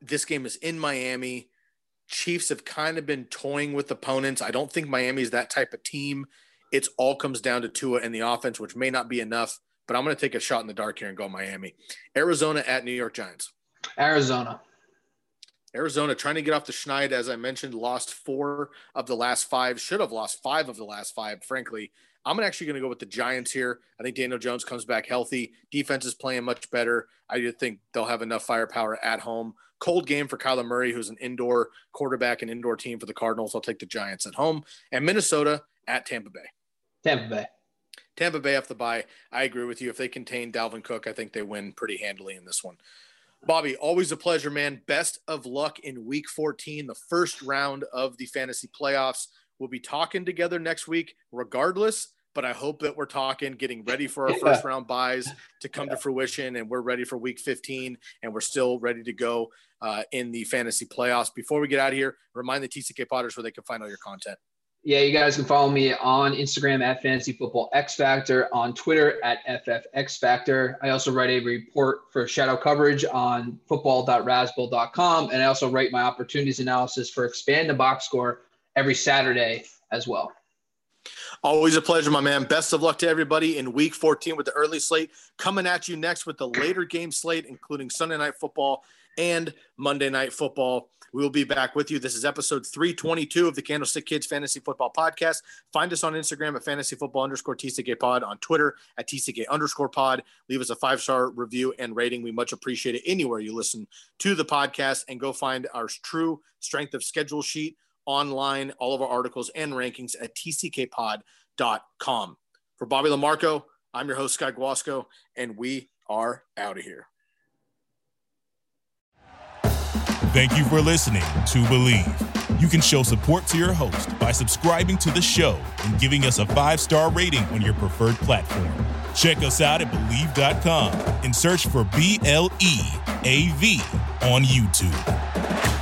this game is in Miami. Chiefs have kind of been toying with opponents. I don't think Miami's that type of team. It's all comes down to Tua and the offense, which may not be enough, but I'm going to take a shot in the dark here and go Miami. Arizona at New York Giants. Arizona. Arizona trying to get off the schneid, as I mentioned, lost four of the last five, should have lost five of the last five, frankly. I'm actually going to go with the Giants here. I think Daniel Jones comes back healthy. Defense is playing much better. I do think they'll have enough firepower at home. Cold game for Kyler Murray, who's an indoor quarterback and indoor team for the Cardinals. I'll take the Giants at home. And Minnesota at Tampa Bay. Tampa Bay. Tampa Bay off the bye. I agree with you. If they contain Dalvin Cook, I think they win pretty handily in this one. Bobby, always a pleasure, man. Best of luck in week 14, the first round of the fantasy playoffs. We'll be talking together next week, regardless, but I hope that we're talking, getting ready for our first round buys to come to fruition, and we're ready for Week 15, and we're still ready to go uh, in the fantasy playoffs. Before we get out of here, remind the TCK Potters where they can find all your content. Yeah, you guys can follow me on Instagram at Fantasy Football X Factor, on Twitter at FFX Factor. I also write a report for shadow coverage on football.razzball.com, and I also write my opportunities analysis for Expand the Box Score every Saturday as well. Always a pleasure, my man. Best of luck to everybody in week 14 with the early slate. Coming at you next with the later game slate, including Sunday night football and Monday night football. We will be back with you. This is episode 322 of the Candlestick Kids Fantasy Football Podcast. Find us on Instagram at fantasy football underscore TCK pod, on Twitter at TCK underscore pod. Leave us a five star review and rating. We much appreciate it anywhere you listen to the podcast and go find our true strength of schedule sheet online, all of our articles and rankings at tckpod.com. For Bobby Lamarco, I'm your host, Sky Guasco, and we are out of here. Thank you for listening to Believe. You can show support to your host by subscribing to the show and giving us a five star rating on your preferred platform. Check us out at Bleav.com and search for B L E A V on YouTube.